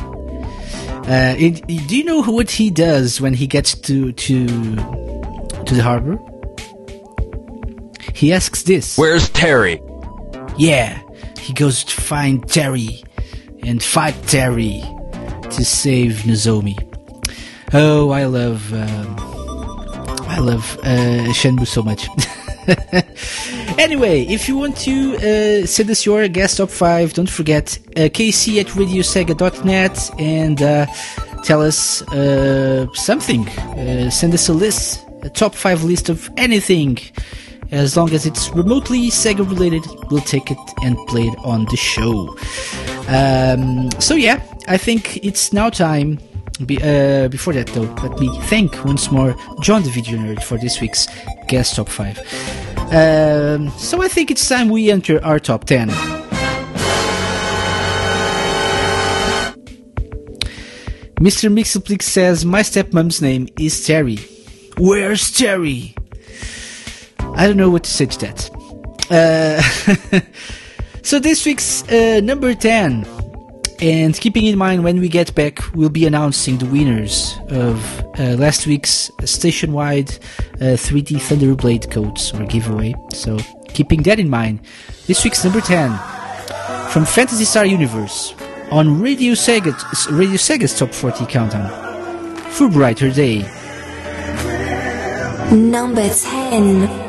Speaker 2: Uh, it, do you know what he does when he gets to to to the harbor? He asks this.
Speaker 10: Where's Terry?
Speaker 2: Yeah, he goes to find Terry and fight Terry to save Nozomi. Oh, I love, um, I love uh, Shenmue so much. anyway, if you want to uh, send us your guest top five, don't forget uh, kc at radiosega.net and uh, tell us uh, something. Uh, send us a list, a top five list of anything. As long as it's remotely Sega related, we'll take it and play it on the show. Um, so yeah, I think it's now time. Be, uh, before that though, let me thank once more John the Video Nerd for this week's guest top 5. Um, so I think it's time we enter our top 10. Mr. Mixelplix says, My stepmom's name is Terry. Where's Terry? I don't know what to say to that. Uh, so this week's uh, number 10. And keeping in mind when we get back, we'll be announcing the winners of uh, last week's station-wide uh, 3D Thunderblade codes or giveaway. So keeping that in mind, this week's number 10 from Phantasy Star Universe on Radio Sega, Radio Sega's Top 40 Countdown for Brighter Day.
Speaker 1: Number 10.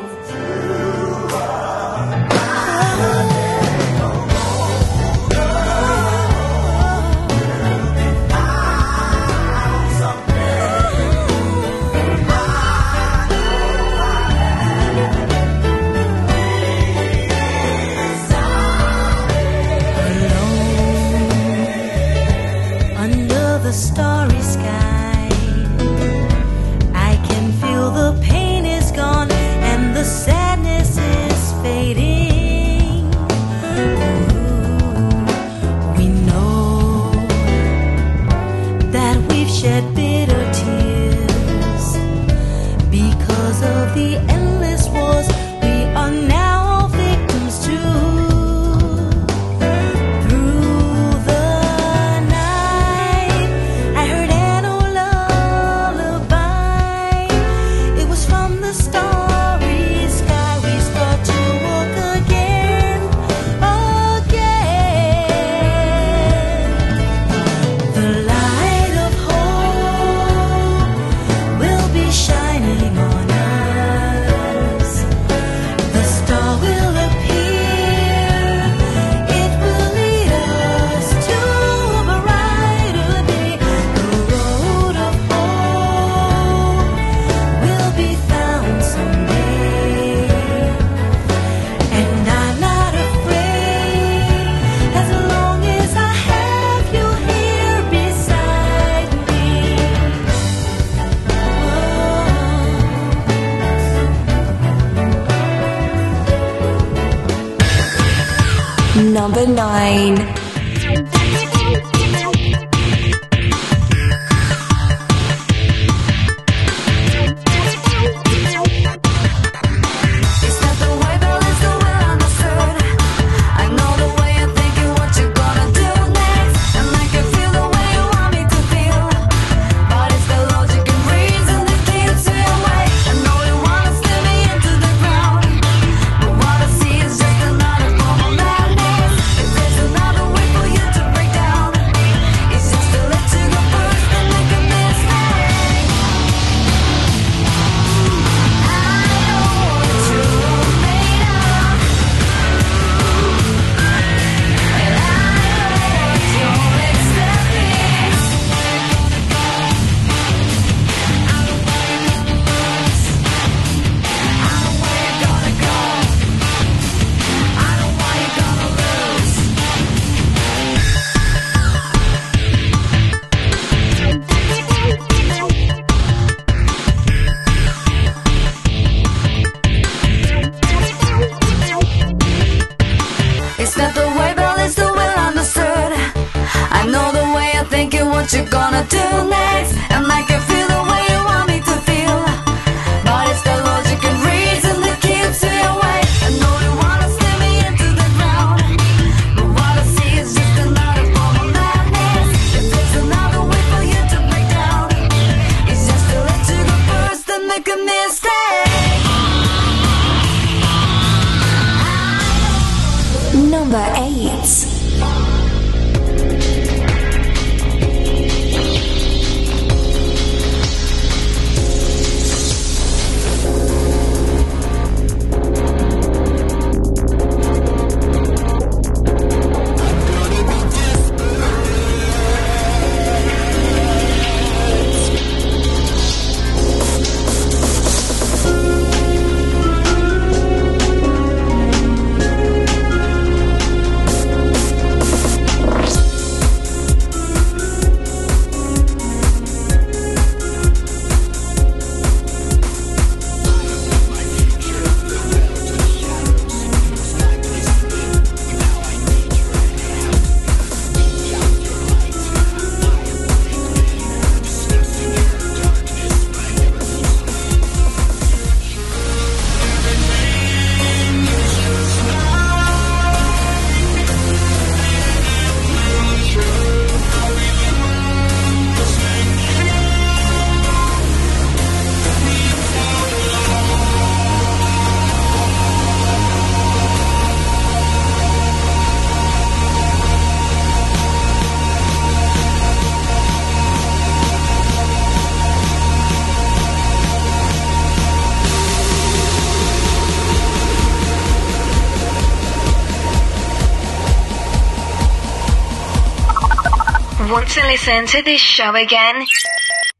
Speaker 14: To
Speaker 1: this show again?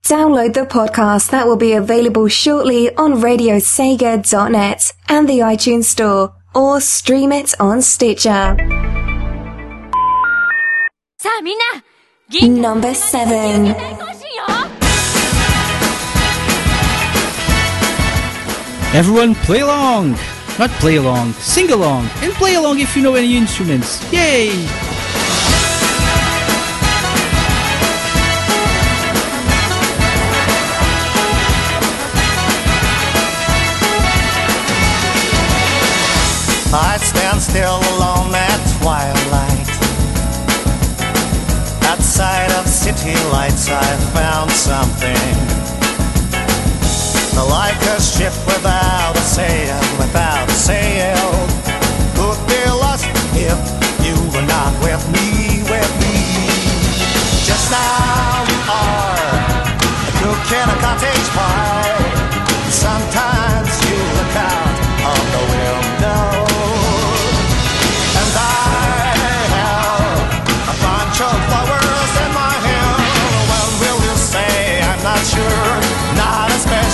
Speaker 1: Download the podcast that will be available shortly on radiosega.net and the iTunes Store, or stream it on Stitcher. Number 7
Speaker 2: Everyone play along! Not play along, sing along, and play along if you know any instruments. Yay!
Speaker 15: Stand still alone at twilight. Outside of city lights, I found something. Like a ship without a sail, without a sail. Could be lost if you were not with me, with me. Just now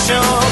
Speaker 15: Not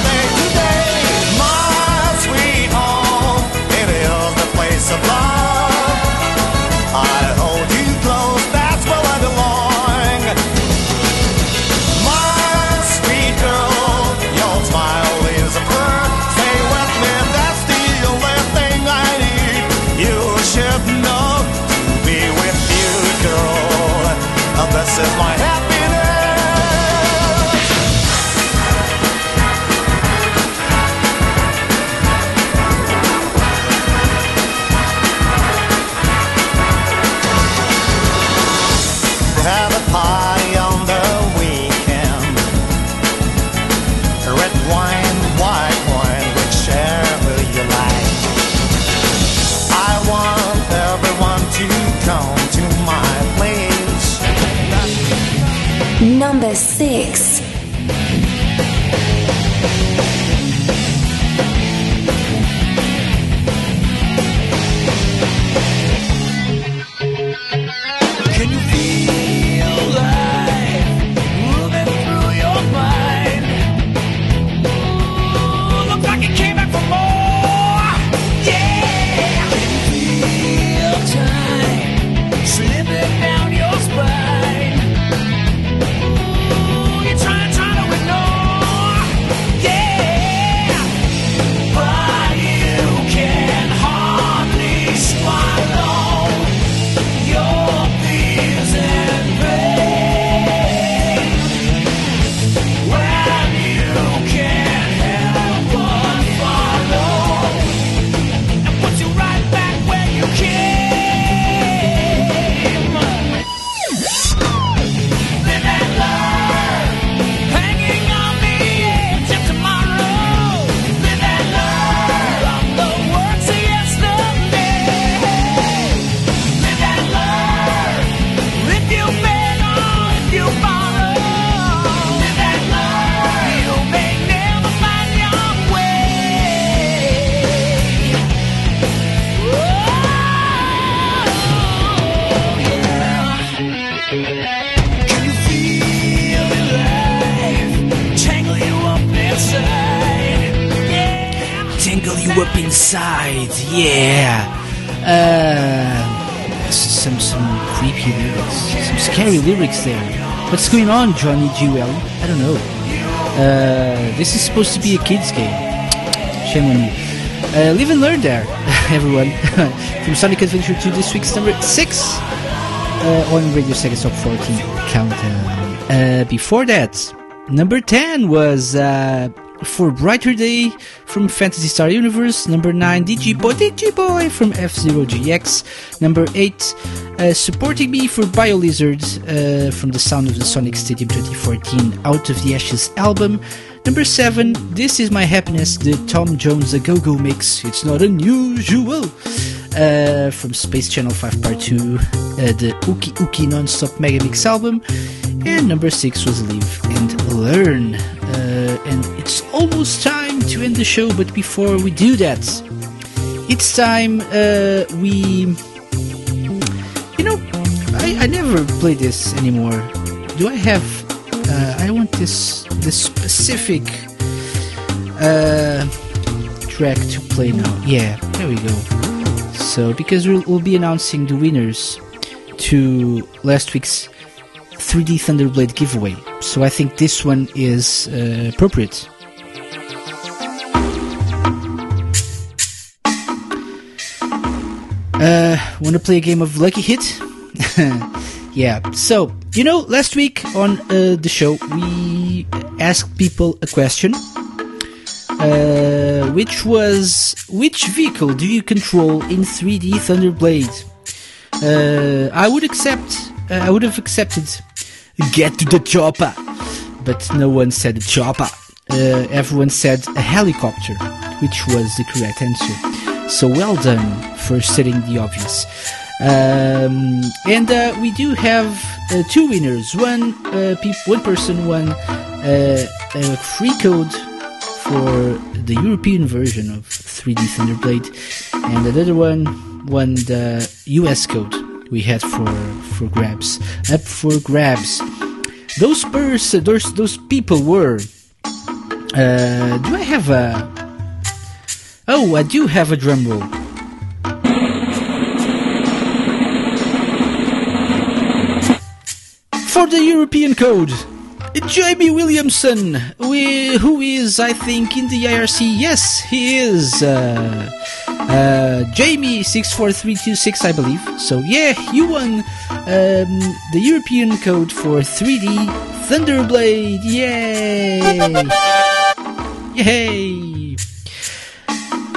Speaker 2: yeah. Uh, some some creepy lyrics, some scary lyrics there. What's going on, Johnny Jewel? I don't know. Uh, this is supposed to be a kids game. Shame on you. Uh, live and learn there, everyone. From Sonic Adventure 2, this week's number 6 uh, on Radio Sega Top 14 Countdown. Uh, before that, number 10 was uh, For Brighter Day from Phantasy Star Universe. Number 9, Digiboy, Digiboy from F Zero GX. Number 8, uh, Supporting Me for BioLizard uh, from the Sound of the Sonic Stadium 2014 Out of the Ashes album. Number 7, This Is My Happiness, the Tom Jones A Go Go mix. It's not unusual. Uh, from Space Channel 5 Part 2, uh, the Uki Uki Non-Stop Mega Mix album. And number 6 was Live and Learn. It's almost time to end the show, but before we do that, it's time uh, we. You know, I, I never play this anymore. Do I have? Uh, I want this this specific uh, track to play now. Yeah, there we go. So because we'll, we'll be announcing the winners to last week's 3D Thunderblade giveaway. So I think this one is uh, appropriate. Uh, want to play a game of Lucky Hit? yeah. So you know, last week on uh, the show we asked people a question, uh, which was which vehicle do you control in 3D Thunderblade? Uh, I would accept. Uh, I would have accepted. Get to the chopper, but no one said chopper. Uh, everyone said a helicopter, which was the correct answer. So well done for stating the obvious. Um, and uh, we do have uh, two winners. One uh, peop- one person won uh, a free code for the European version of 3D Thunderblade, and another one won the US code we had for for grabs. Up for grabs. Those pers- those those people were. Uh, do I have a? Oh, I do have a drum roll. For the European code, Jamie Williamson, we, who is, I think, in the IRC. Yes, he is. Uh, uh, Jamie64326, I believe. So, yeah, you won um, the European code for 3D Thunderblade. Yay! Yay!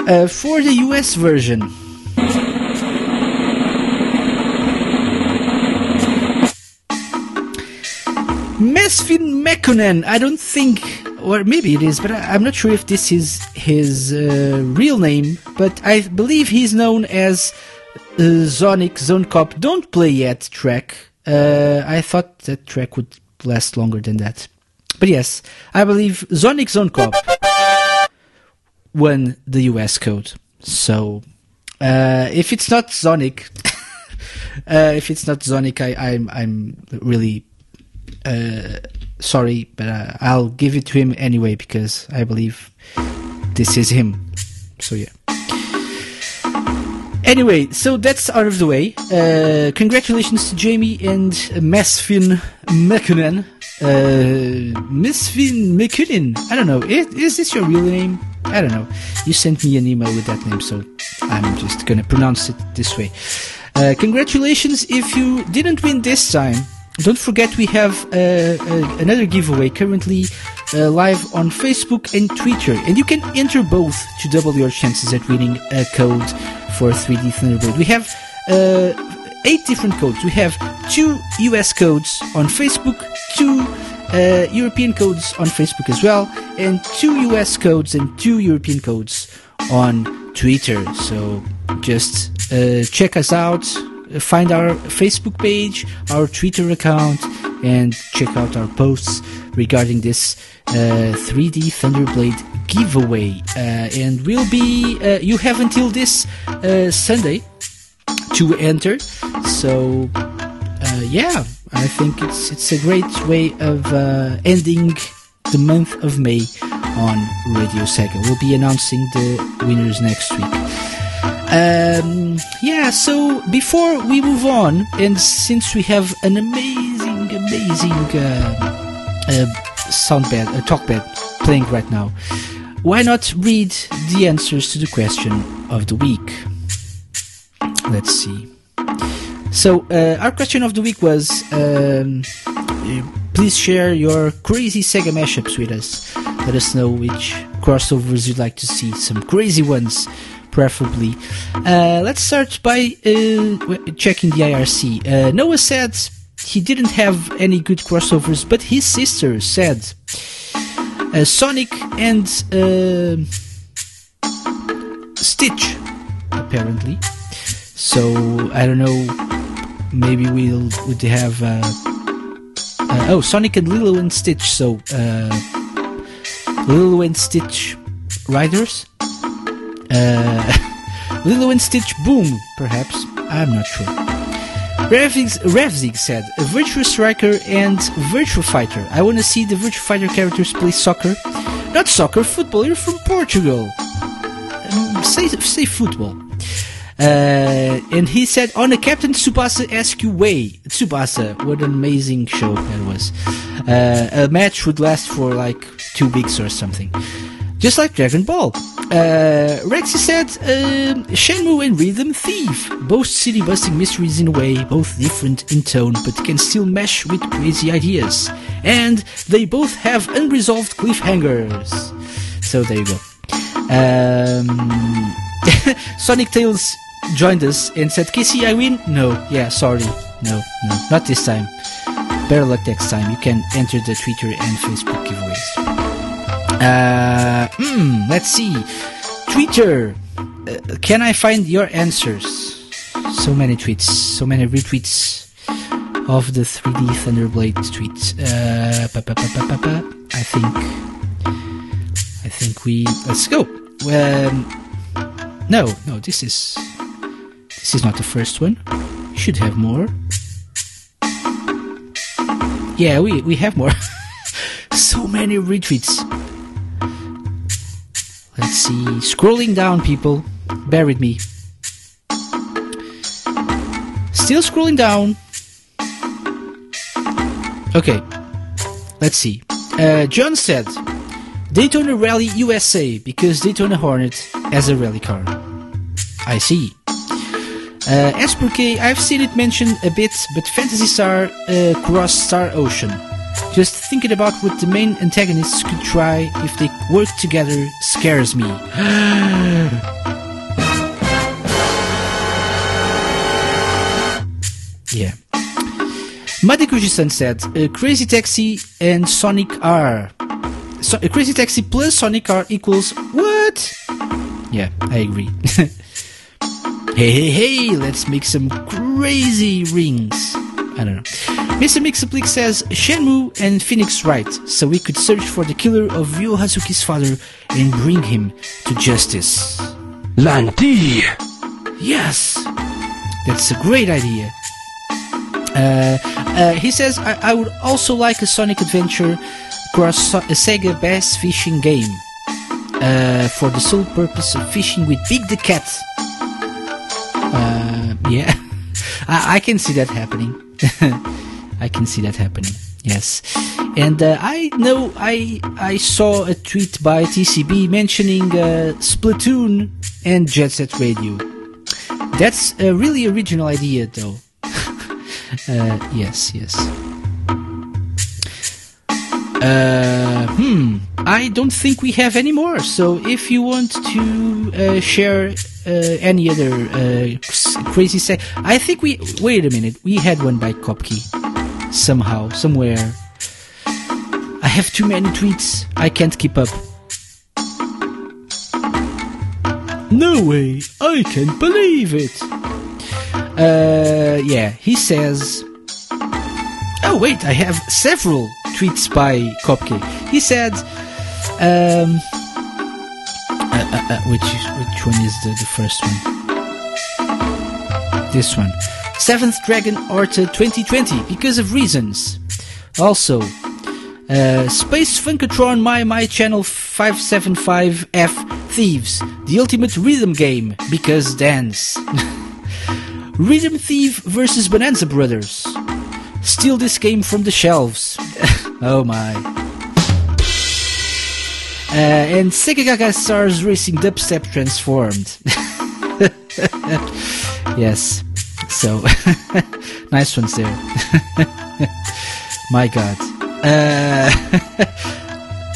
Speaker 2: Uh, for the US version. Mesfin Mekkonen. I don't think, or maybe it is, but I, I'm not sure if this is his uh, real name. But I believe he's known as uh, Zonic Zone Cop. Don't play yet track. Uh, I thought that track would last longer than that. But yes, I believe Zonic Zone Cop won the US code. So uh, if it's not Sonic, uh, if it's not Sonic, I, I'm I'm really uh, sorry, but uh, I'll give it to him anyway because I believe this is him. So yeah. Anyway, so that's out of the way. Uh, congratulations to Jamie and Mesfin McKinnon. Uh, Mesfin McKinnon. I don't know. Is, is this your real name? I don't know. You sent me an email with that name, so I'm just gonna pronounce it this way. Uh, congratulations if you didn't win this time. Don't forget we have uh, uh, another giveaway currently uh, live on Facebook and Twitter, and you can enter both to double your chances at winning a code for 3D Thunderbird. We have eight different codes. We have two US codes on Facebook, two uh, European codes on Facebook as well, and two US codes and two European codes on Twitter. So just uh, check us out, find our Facebook page, our Twitter account, and check out our posts regarding this uh, 3D Thunderblade giveaway. Uh, and we'll be, uh, you have until this uh, Sunday to enter. So, uh, yeah, I think it's it's a great way of uh, ending the month of May on Radio Sega. We'll be announcing the winners next week. Um, yeah, so before we move on, and since we have an amazing, amazing uh, uh, sound bed, uh, talk bed playing right now, why not read the answers to the question of the week? Let's see. So, uh, our question of the week was um, please share your crazy Sega mashups with us. Let us know which crossovers you'd like to see, some crazy ones, preferably. Uh, let's start by uh, checking the IRC. Uh, Noah said he didn't have any good crossovers, but his sister said uh, Sonic and Stitch, apparently. So I don't know. Maybe we'll would have uh, uh, oh Sonic and Lilo and Stitch. So uh, Lilo and Stitch Riders. Uh, Lilo and Stitch Boom, perhaps. I'm not sure. Revzig, Revzig said, a Virtua Striker and Virtua Fighter. I want to see the Virtua Fighter characters play soccer. Not soccer, football. You're from Portugal. Um, say, say football. Uh, and he said, on a Captain Tsubasa SQ way. Tsubasa, what an amazing show that was. Uh, a match would last for like two weeks or something. Just like Dragon Ball. Uh, Rexy said, uh, Shenmue and Rhythm Thief. Both city busting mysteries in a way, both different in tone, but can still mesh with crazy ideas. And they both have unresolved cliffhangers. So there you go. Um, Sonic Tales joined us and said, Casey, I win? No, yeah, sorry. No, no, not this time. Better luck next time. You can enter the Twitter and Facebook giveaways. Uh, hmm, let's see. Twitter. Uh, can I find your answers? So many tweets, so many retweets of the 3D Thunderblade tweet. Uh. I think. I think we. Let's go. Um, no, no, this is. This is not the first one. Should have more. Yeah, we, we have more. so many retweets. Let's see. Scrolling down, people. Bear with me. Still scrolling down. Okay. Let's see. Uh, John said Daytona Rally USA because Daytona Hornet has a rally car. I see. Uh, as per K, I've seen it mentioned a bit, but Phantasy Star uh, Cross Star Ocean. Just thinking about what the main antagonists could try if they work together scares me. yeah. Madikuji-san said, uh, Crazy Taxi and Sonic R. So, uh, Crazy Taxi plus Sonic R equals what? Yeah, I agree. hey, hey, hey, let's make some crazy rings. I don't know. Mr. Mixaplix says Shenmue and Phoenix Wright, so we could search for the killer of Ryo Hazuki's father and bring him to justice.
Speaker 16: Lanti!
Speaker 2: Yes! That's a great idea. Uh, uh, he says, I, I would also like a Sonic Adventure across so- a Sega Bass fishing game. Uh, for the sole purpose of fishing with Big the Cat. Uh, yeah, I, I can see that happening. I can see that happening. Yes, and uh, I know I I saw a tweet by TCB mentioning uh, Splatoon and Jet Set Radio. That's a really original idea, though. uh, yes, yes. Uh, hmm. I don't think we have any more. So if you want to uh, share uh, any other uh, crazy say, I think we. Wait a minute. We had one by Kopke. Somehow, somewhere. I have too many tweets. I can't keep up. No way! I can't believe it! Uh, yeah, he says. Wait, I have several tweets by Kopke. He said. Um, uh, uh, uh, which, which one is the, the first one? This one. Seventh Dragon Orta 2020, because of reasons. Also, uh, Space Funkatron My My Channel 575F Thieves, the ultimate rhythm game, because dance. Rhythm Thief versus Bonanza Brothers. Steal this game from the shelves. oh my. Uh, and Sega Gaga Stars Racing Dubstep Transformed. yes. So, nice ones there. My god. Uh,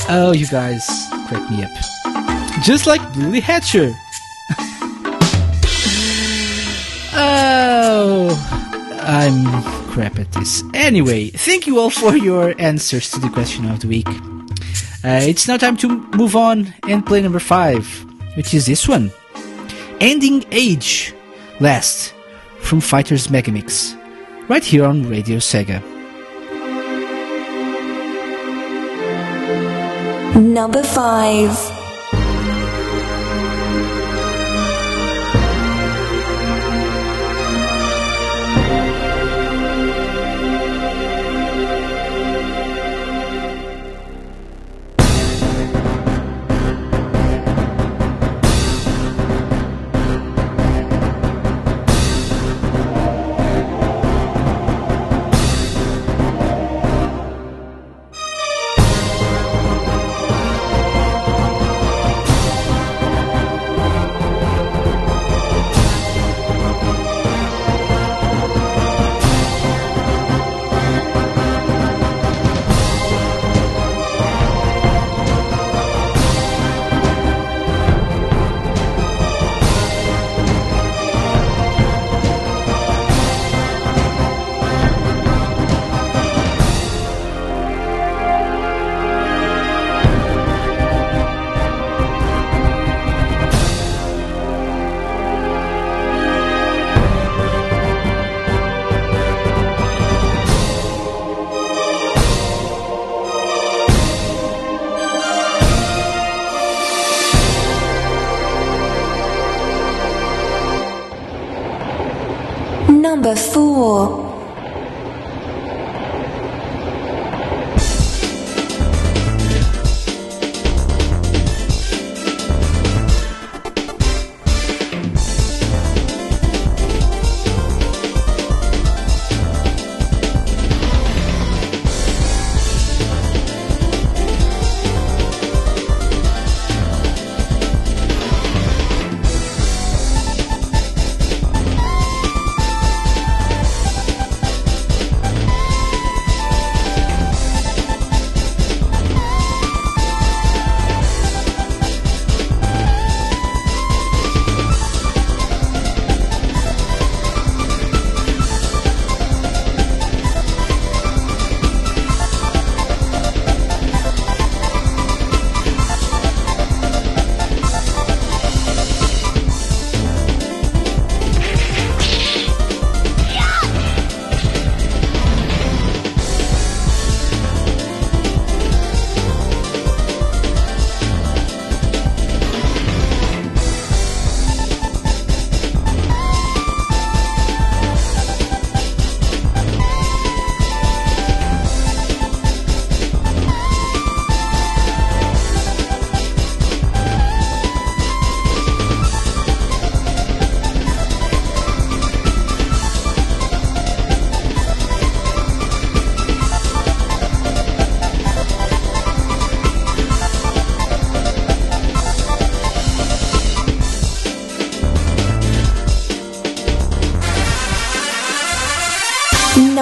Speaker 2: oh, you guys crack me up. Just like Lily Hatcher. oh, I'm crap at this. Anyway, thank you all for your answers to the question of the week. Uh, it's now time to move on and play number five, which is this one. Ending Age Last from Fighters Megamix. Right here on Radio Sega.
Speaker 1: Number 5.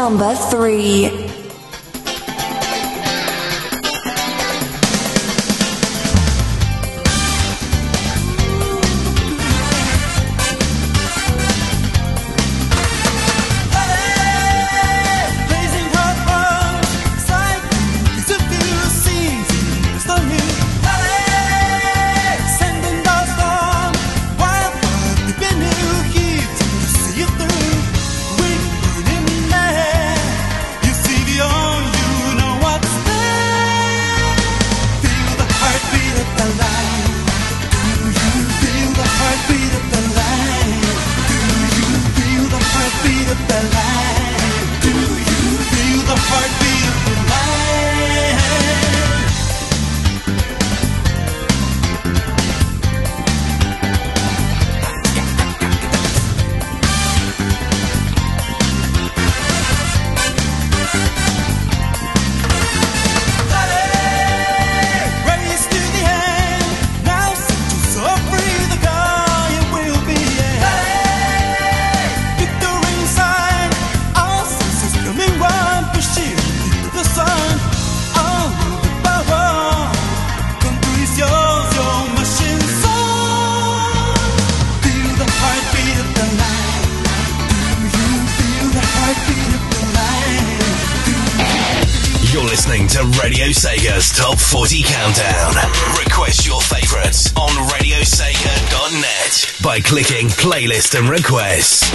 Speaker 11: Number 3.
Speaker 17: And Requests.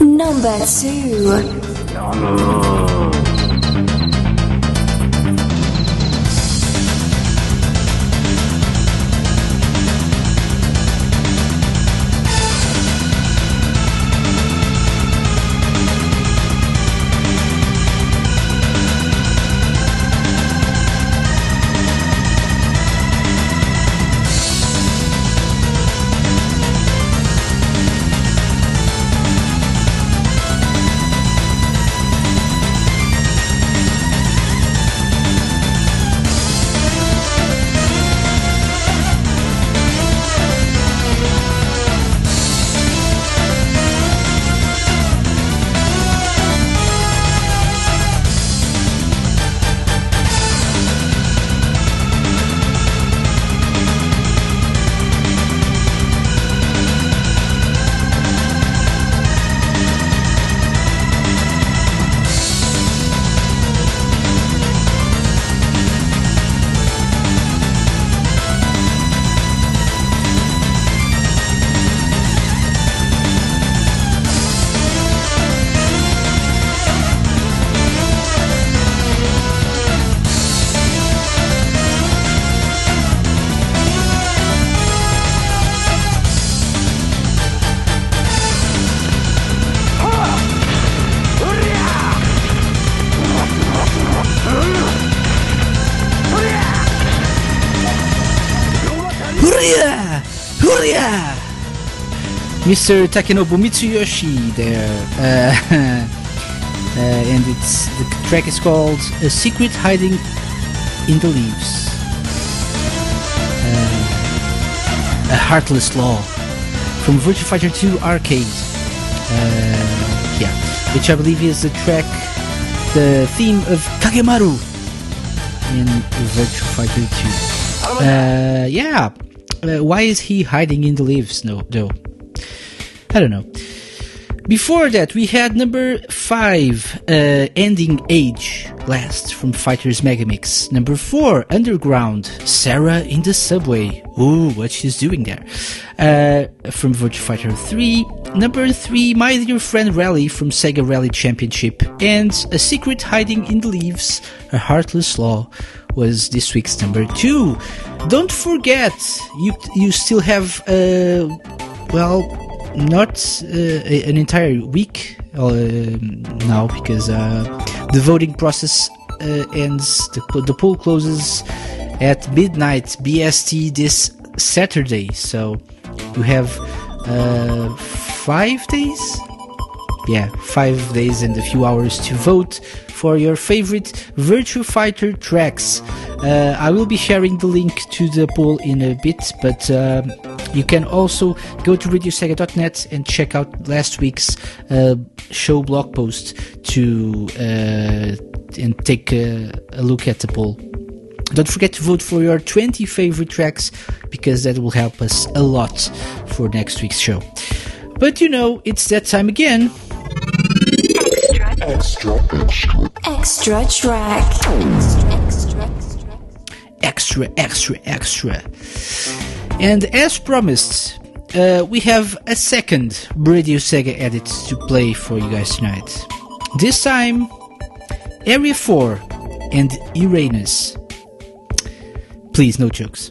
Speaker 11: Number 2.
Speaker 2: Mr. Takenobu Mitsuyoshi there. Uh, uh, and it's the track is called A Secret Hiding in the Leaves. Uh, a Heartless Law from Virtua Fighter 2 Arcade. Uh, yeah, which I believe is the track, the theme of Kagemaru in Virtua Fighter 2. Uh, yeah, uh, why is he hiding in the leaves? No, though. I don't know. Before that, we had number five, uh, Ending Age, last from Fighters Megamix. Number four, Underground, Sarah in the Subway. Ooh, what she's doing there. Uh, from Virtua Fighter 3. Number three, My Dear Friend Rally from Sega Rally Championship. And A Secret Hiding in the Leaves, A Heartless Law was this week's number two. Don't forget, you, you still have, uh, well, not uh, an entire week uh, now because uh, the voting process uh, ends, the, the poll closes at midnight BST this Saturday. So you have uh, five days? Yeah, five days and a few hours to vote for your favorite Virtua Fighter tracks. I will be sharing the link to the poll in a bit, but um, you can also go to radiosega.net and check out last week's uh, show blog post to uh, and take a, a look at the poll. Don't forget to vote for your 20 favorite tracks because that will help us a lot for next week's show. But you know, it's that time again.
Speaker 1: Extra, extra. Extra track.
Speaker 2: extra, extra, extra. And as promised, uh, we have a second Radio Sega edit to play for you guys tonight. This time, Area 4 and Uranus. Please, no jokes.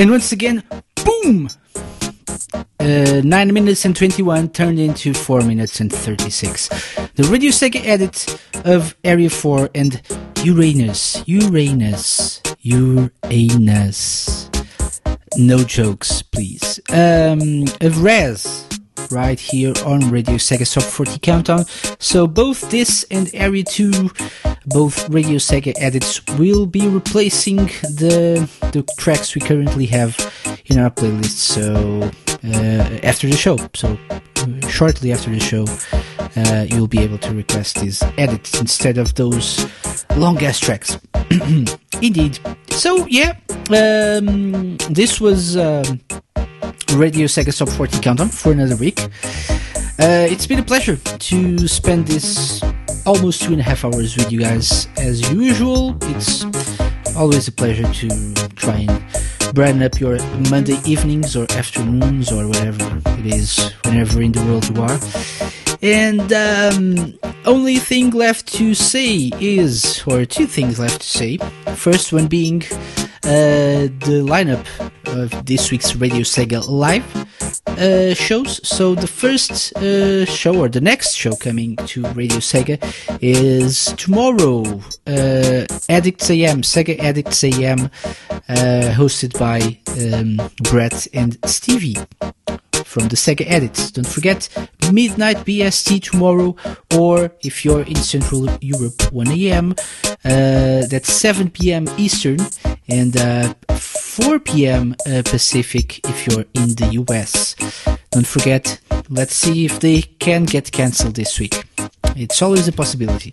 Speaker 2: And once again, boom! Uh, 9 minutes and 21 turned into 4 minutes and 36. The Radio Sega edit of Area 4 and Uranus. Uranus. Uranus. No jokes, please. Um, of Rez, right here on Radio Sega Top 40 Countdown. So both this and Area 2, both Radio Sega edits will be replacing the the tracks we currently have in our playlist. So uh, after the show, so uh, shortly after the show, uh, you'll be able to request these edits instead of those long ass tracks. Indeed. So yeah, um, this was. Um, Radio Sega Top 40 Countdown for another week. Uh, it's been a pleasure to spend this almost two and a half hours with you guys as usual. It's always a pleasure to try and brighten up your Monday evenings or afternoons or whatever it is, whenever in the world you are. And um, only thing left to say is, or two things left to say. First one being the lineup of this week's Radio Sega Live uh, shows. So the first uh, show or the next show coming to Radio Sega is tomorrow. Uh, Addicts AM, Sega Addicts AM, uh, hosted by um, Brett and Stevie from the Sega Addicts. Don't forget, midnight BST tomorrow, or if you're in Central Europe, 1 a.m. Uh, that's 7 p.m. Eastern, and uh, 4 p.m. Uh, Pacific if you're in the US. Don't forget, let's see if they can get cancelled this week. It's always a possibility.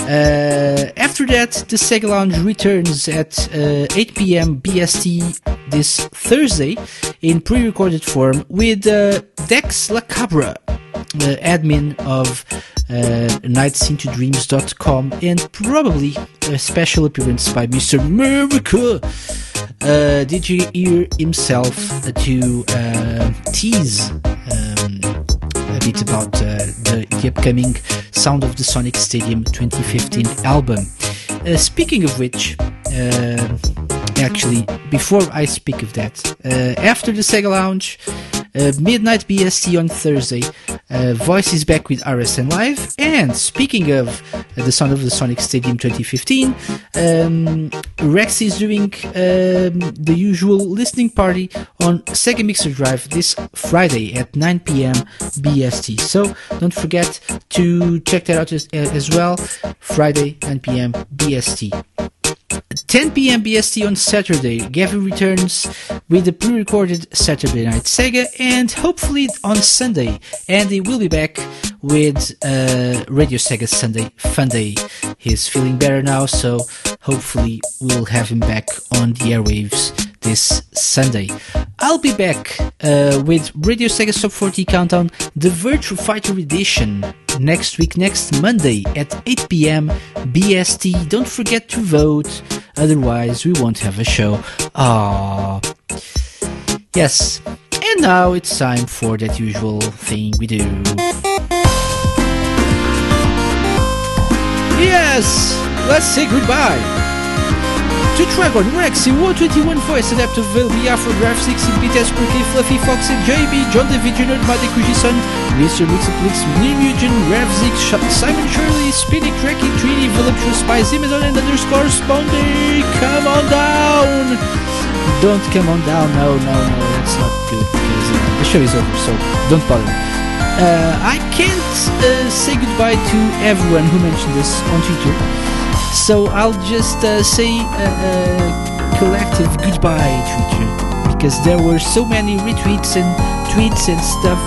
Speaker 2: Uh, after that, the Sega Lounge returns at uh, 8 p.m. BST this Thursday in pre-recorded form with uh, Dex Lacaba, the admin of uh, nightsintodreams.com and probably a special appearance by Mr. America. Uh, did you hear himself to uh, tease um, bit about the, the upcoming Sound of the Sonic Stadium 2015 album? Uh, speaking of which, uh, actually, before I speak of that, uh, after the Sega Lounge, uh, midnight BST on Thursday. Uh, Voice is back with RSN Live. And speaking of uh, the Sound of the Sonic Stadium 2015, um, Rex is doing um, the usual listening party on Sega Mixer Drive this Friday at 9 p.m. BST. So don't forget to check that out as, as well. Friday 9 p.m. BST. 10 p.m. BST on Saturday, Gavin returns with the pre-recorded Saturday Night Sega, and hopefully on Sunday, Andy will be back with uh, Radio Sega Sunday Fun Day. He's feeling better now, so hopefully we'll have him back on the airwaves this Sunday. I'll be back uh, with Radio Sega Top 40 Countdown, the Virtua Fighter Edition, next week, next Monday at 8 p.m. BST. Don't forget to vote, otherwise we won't have a show. Ah, yes. And now it's time for that usual thing we do. Yes, let's say goodbye to Dragon, Rexy, 121 Voice, Adaptive Veil, Biafra, Graph 16-bit, Esperkey, Fluffy Foxy, JB, John David Jr., Mate Kujisan, Mr. Mixaplix, Nimugen, Ravzik, Simon Shirley, Speedy, Cracky, Trini, Voluptuous Spy, Zimazon, and underscore Spondy, come on down! Don't come on down, no, no, no, that's not good, because uh, the show is over, so don't bother. Uh, I can't uh, say goodbye to everyone who mentioned this on Twitter. So I'll just uh, say a, a collective goodbye, Twitter, because there were so many retweets and tweets and stuff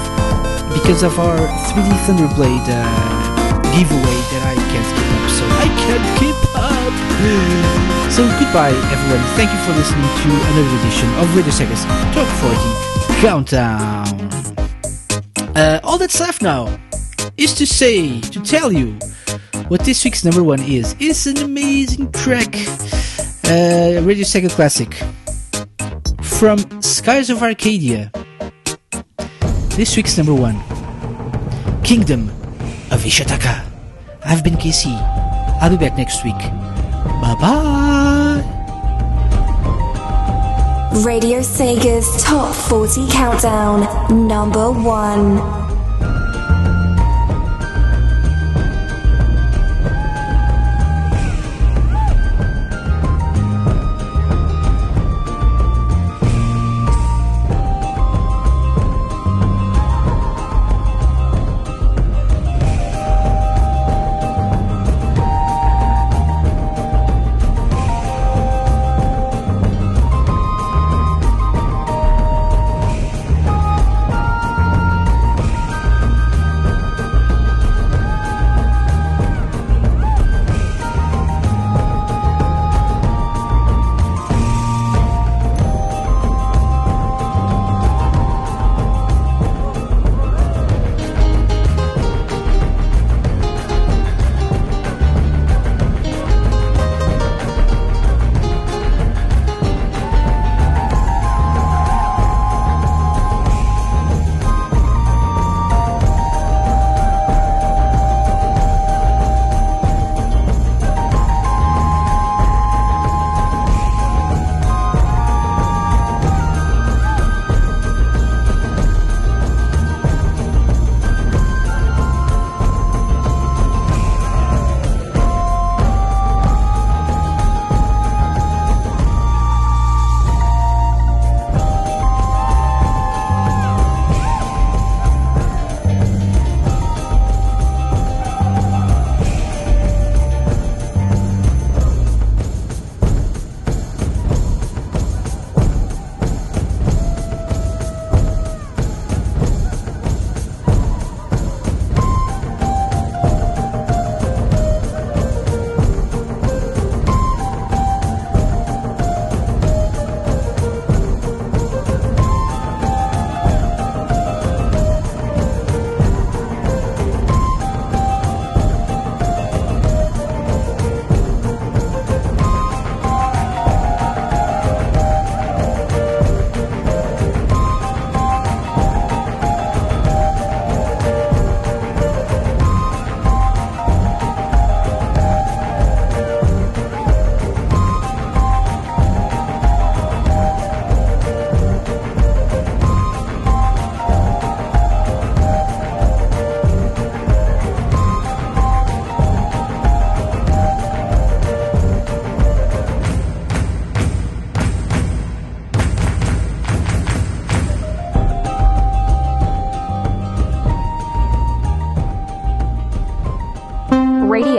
Speaker 2: because of our 3D Thunderblade uh, giveaway that I can't keep up. So I can't keep up. So goodbye, everyone. Thank you for listening to another edition of Radio Sega's Top 40 Countdown. Uh, all that's left now is to say, to tell you what this week's number one is. It's an amazing track. Uh, Radio Sega Classic. From Skies of Arcadia. This week's number one. Kingdom of Ixa'taka. I've been KC. I'll be back next week. Bye bye.
Speaker 4: Radio Sega's Top 40 Countdown, number one.